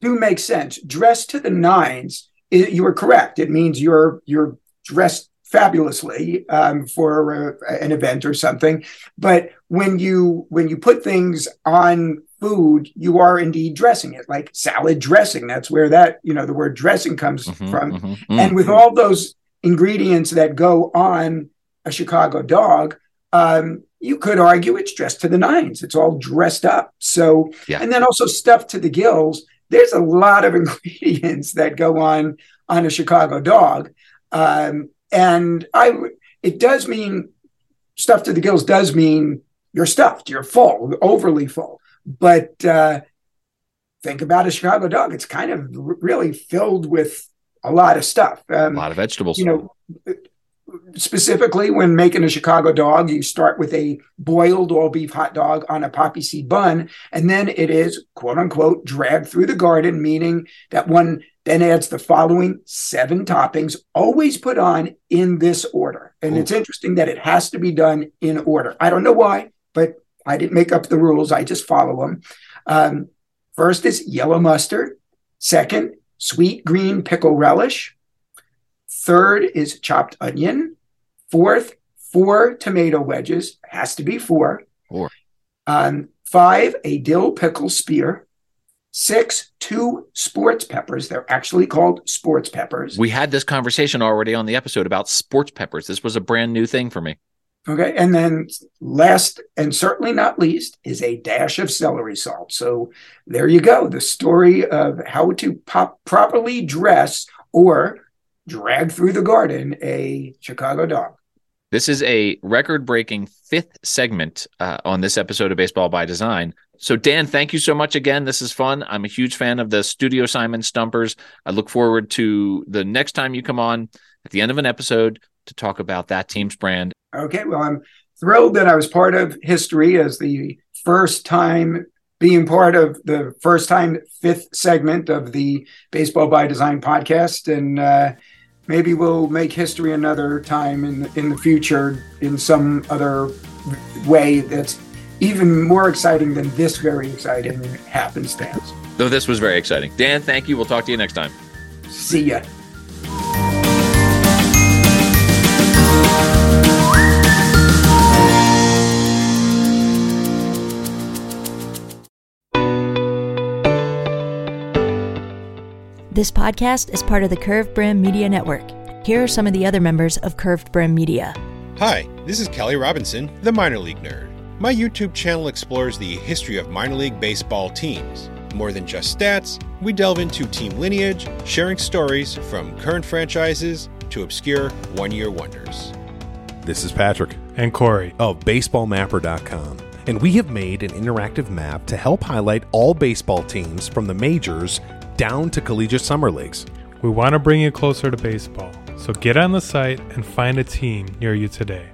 do make sense. Dressed to the nines, i you are correct. It means you're you're dressed fabulously um, for uh, an event or something. But when you when you put things on food, you are indeed dressing it, like salad dressing. That's where that you know the word dressing comes Mhm, from. mhm, And mm. with all those ingredients that go on a Chicago dog, um, you could argue it's dressed to the nines. It's all dressed up. So, Yeah. and then also stuffed to the gills. There's a lot of ingredients that go on on a Chicago dog, um, and I. It does mean stuff to the gills. Does mean you're stuffed. You're full, overly full. But uh, think about a Chicago dog. It's kind of really filled with a lot of stuff. a Um, lot of vegetables. you know, specifically when making a Chicago dog, you start with a boiled all beef hot dog on a poppy seed bun, and then it is quote unquote dragged through the garden, meaning that one then adds the following seven toppings, always put on in this order. And Ooh. it's interesting that it has to be done in order. I don't know why, but I didn't make up the rules, I just follow them. Um, first is yellow mustard, second, sweet green pickle relish. Third is chopped onion. Fourth, four tomato wedges. Has to be four. Four. Um, five, a dill pickle spear. Six, two sports peppers. They're actually called sports peppers. We had this conversation already on the episode about sports peppers. This was a brand new thing for me. Okay. And then last and certainly not least is a dash of celery salt. So there you go. The story of how to pop, properly dress or drag through the garden a Chicago dog. This is a record breaking fifth segment uh, on this episode of Baseball by Design. So, Dan, thank you so much again. This is fun. I'm a huge fan of the Studio Simon Stumpers. I look forward to the next time you come on at the end of an episode to talk about that team's brand Okay, well, I'm thrilled that I was part of history as the first time being part of the first time fifth segment of the Baseball by Design podcast, and uh, maybe we'll make history another time in in the future in some other way that's even more exciting than this very exciting happenstance. Though this was very exciting. Dan, thank you. We'll talk to you next time. See ya. This podcast is part of the Curved Brim Media Network. Here are some of the other members of Curved Brim Media. Hi, this is Kelly Robinson, the minor league nerd. My YouTube channel explores the history of minor league baseball teams. More than just stats, we delve into team lineage, sharing stories from current franchises to obscure one year wonders. This is Patrick and Corey of BaseballMapper.com, and we have made an interactive map to help highlight all baseball teams from the majors down to collegiate summer leagues. We want to bring you closer to baseball, so get on the site and find a team near you today.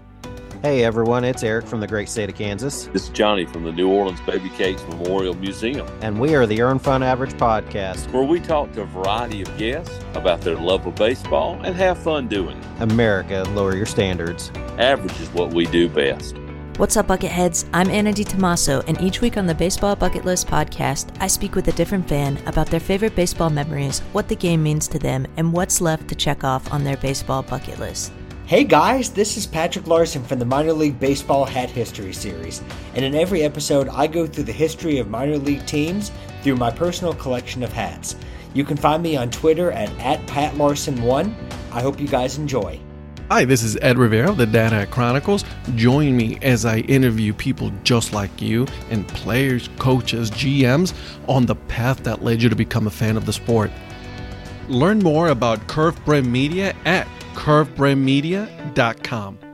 Hey everyone, it's Eric from the great state of Kansas. This is Johnny from the New Orleans Baby Cakes Memorial Museum. And we are the Earned Fun Average podcast, where we talk to a variety of guests about their love of baseball and have fun doing it. America, lower your standards. Average is what we do best. What's up, Bucketheads? I'm Anna DiTomaso, and each week on the Baseball Bucket List podcast, I speak with a different fan about their favorite baseball memories, what the game means to them, and what's left to check off on their baseball bucket list. Hey guys, this is Patrick Larson from the Minor League Baseball Hat History Series, and in every episode, I go through the history of minor league teams through my personal collection of hats. You can find me on Twitter at, at PatLarson1. I hope you guys enjoy. Hi, this is Ed Rivera of the Dad Hat Chronicles. Join me as I interview people just like you and players, coaches, GMs on the path that led you to become a fan of the sport. Learn more about Curved Brim Media at curvebrimmedia.com.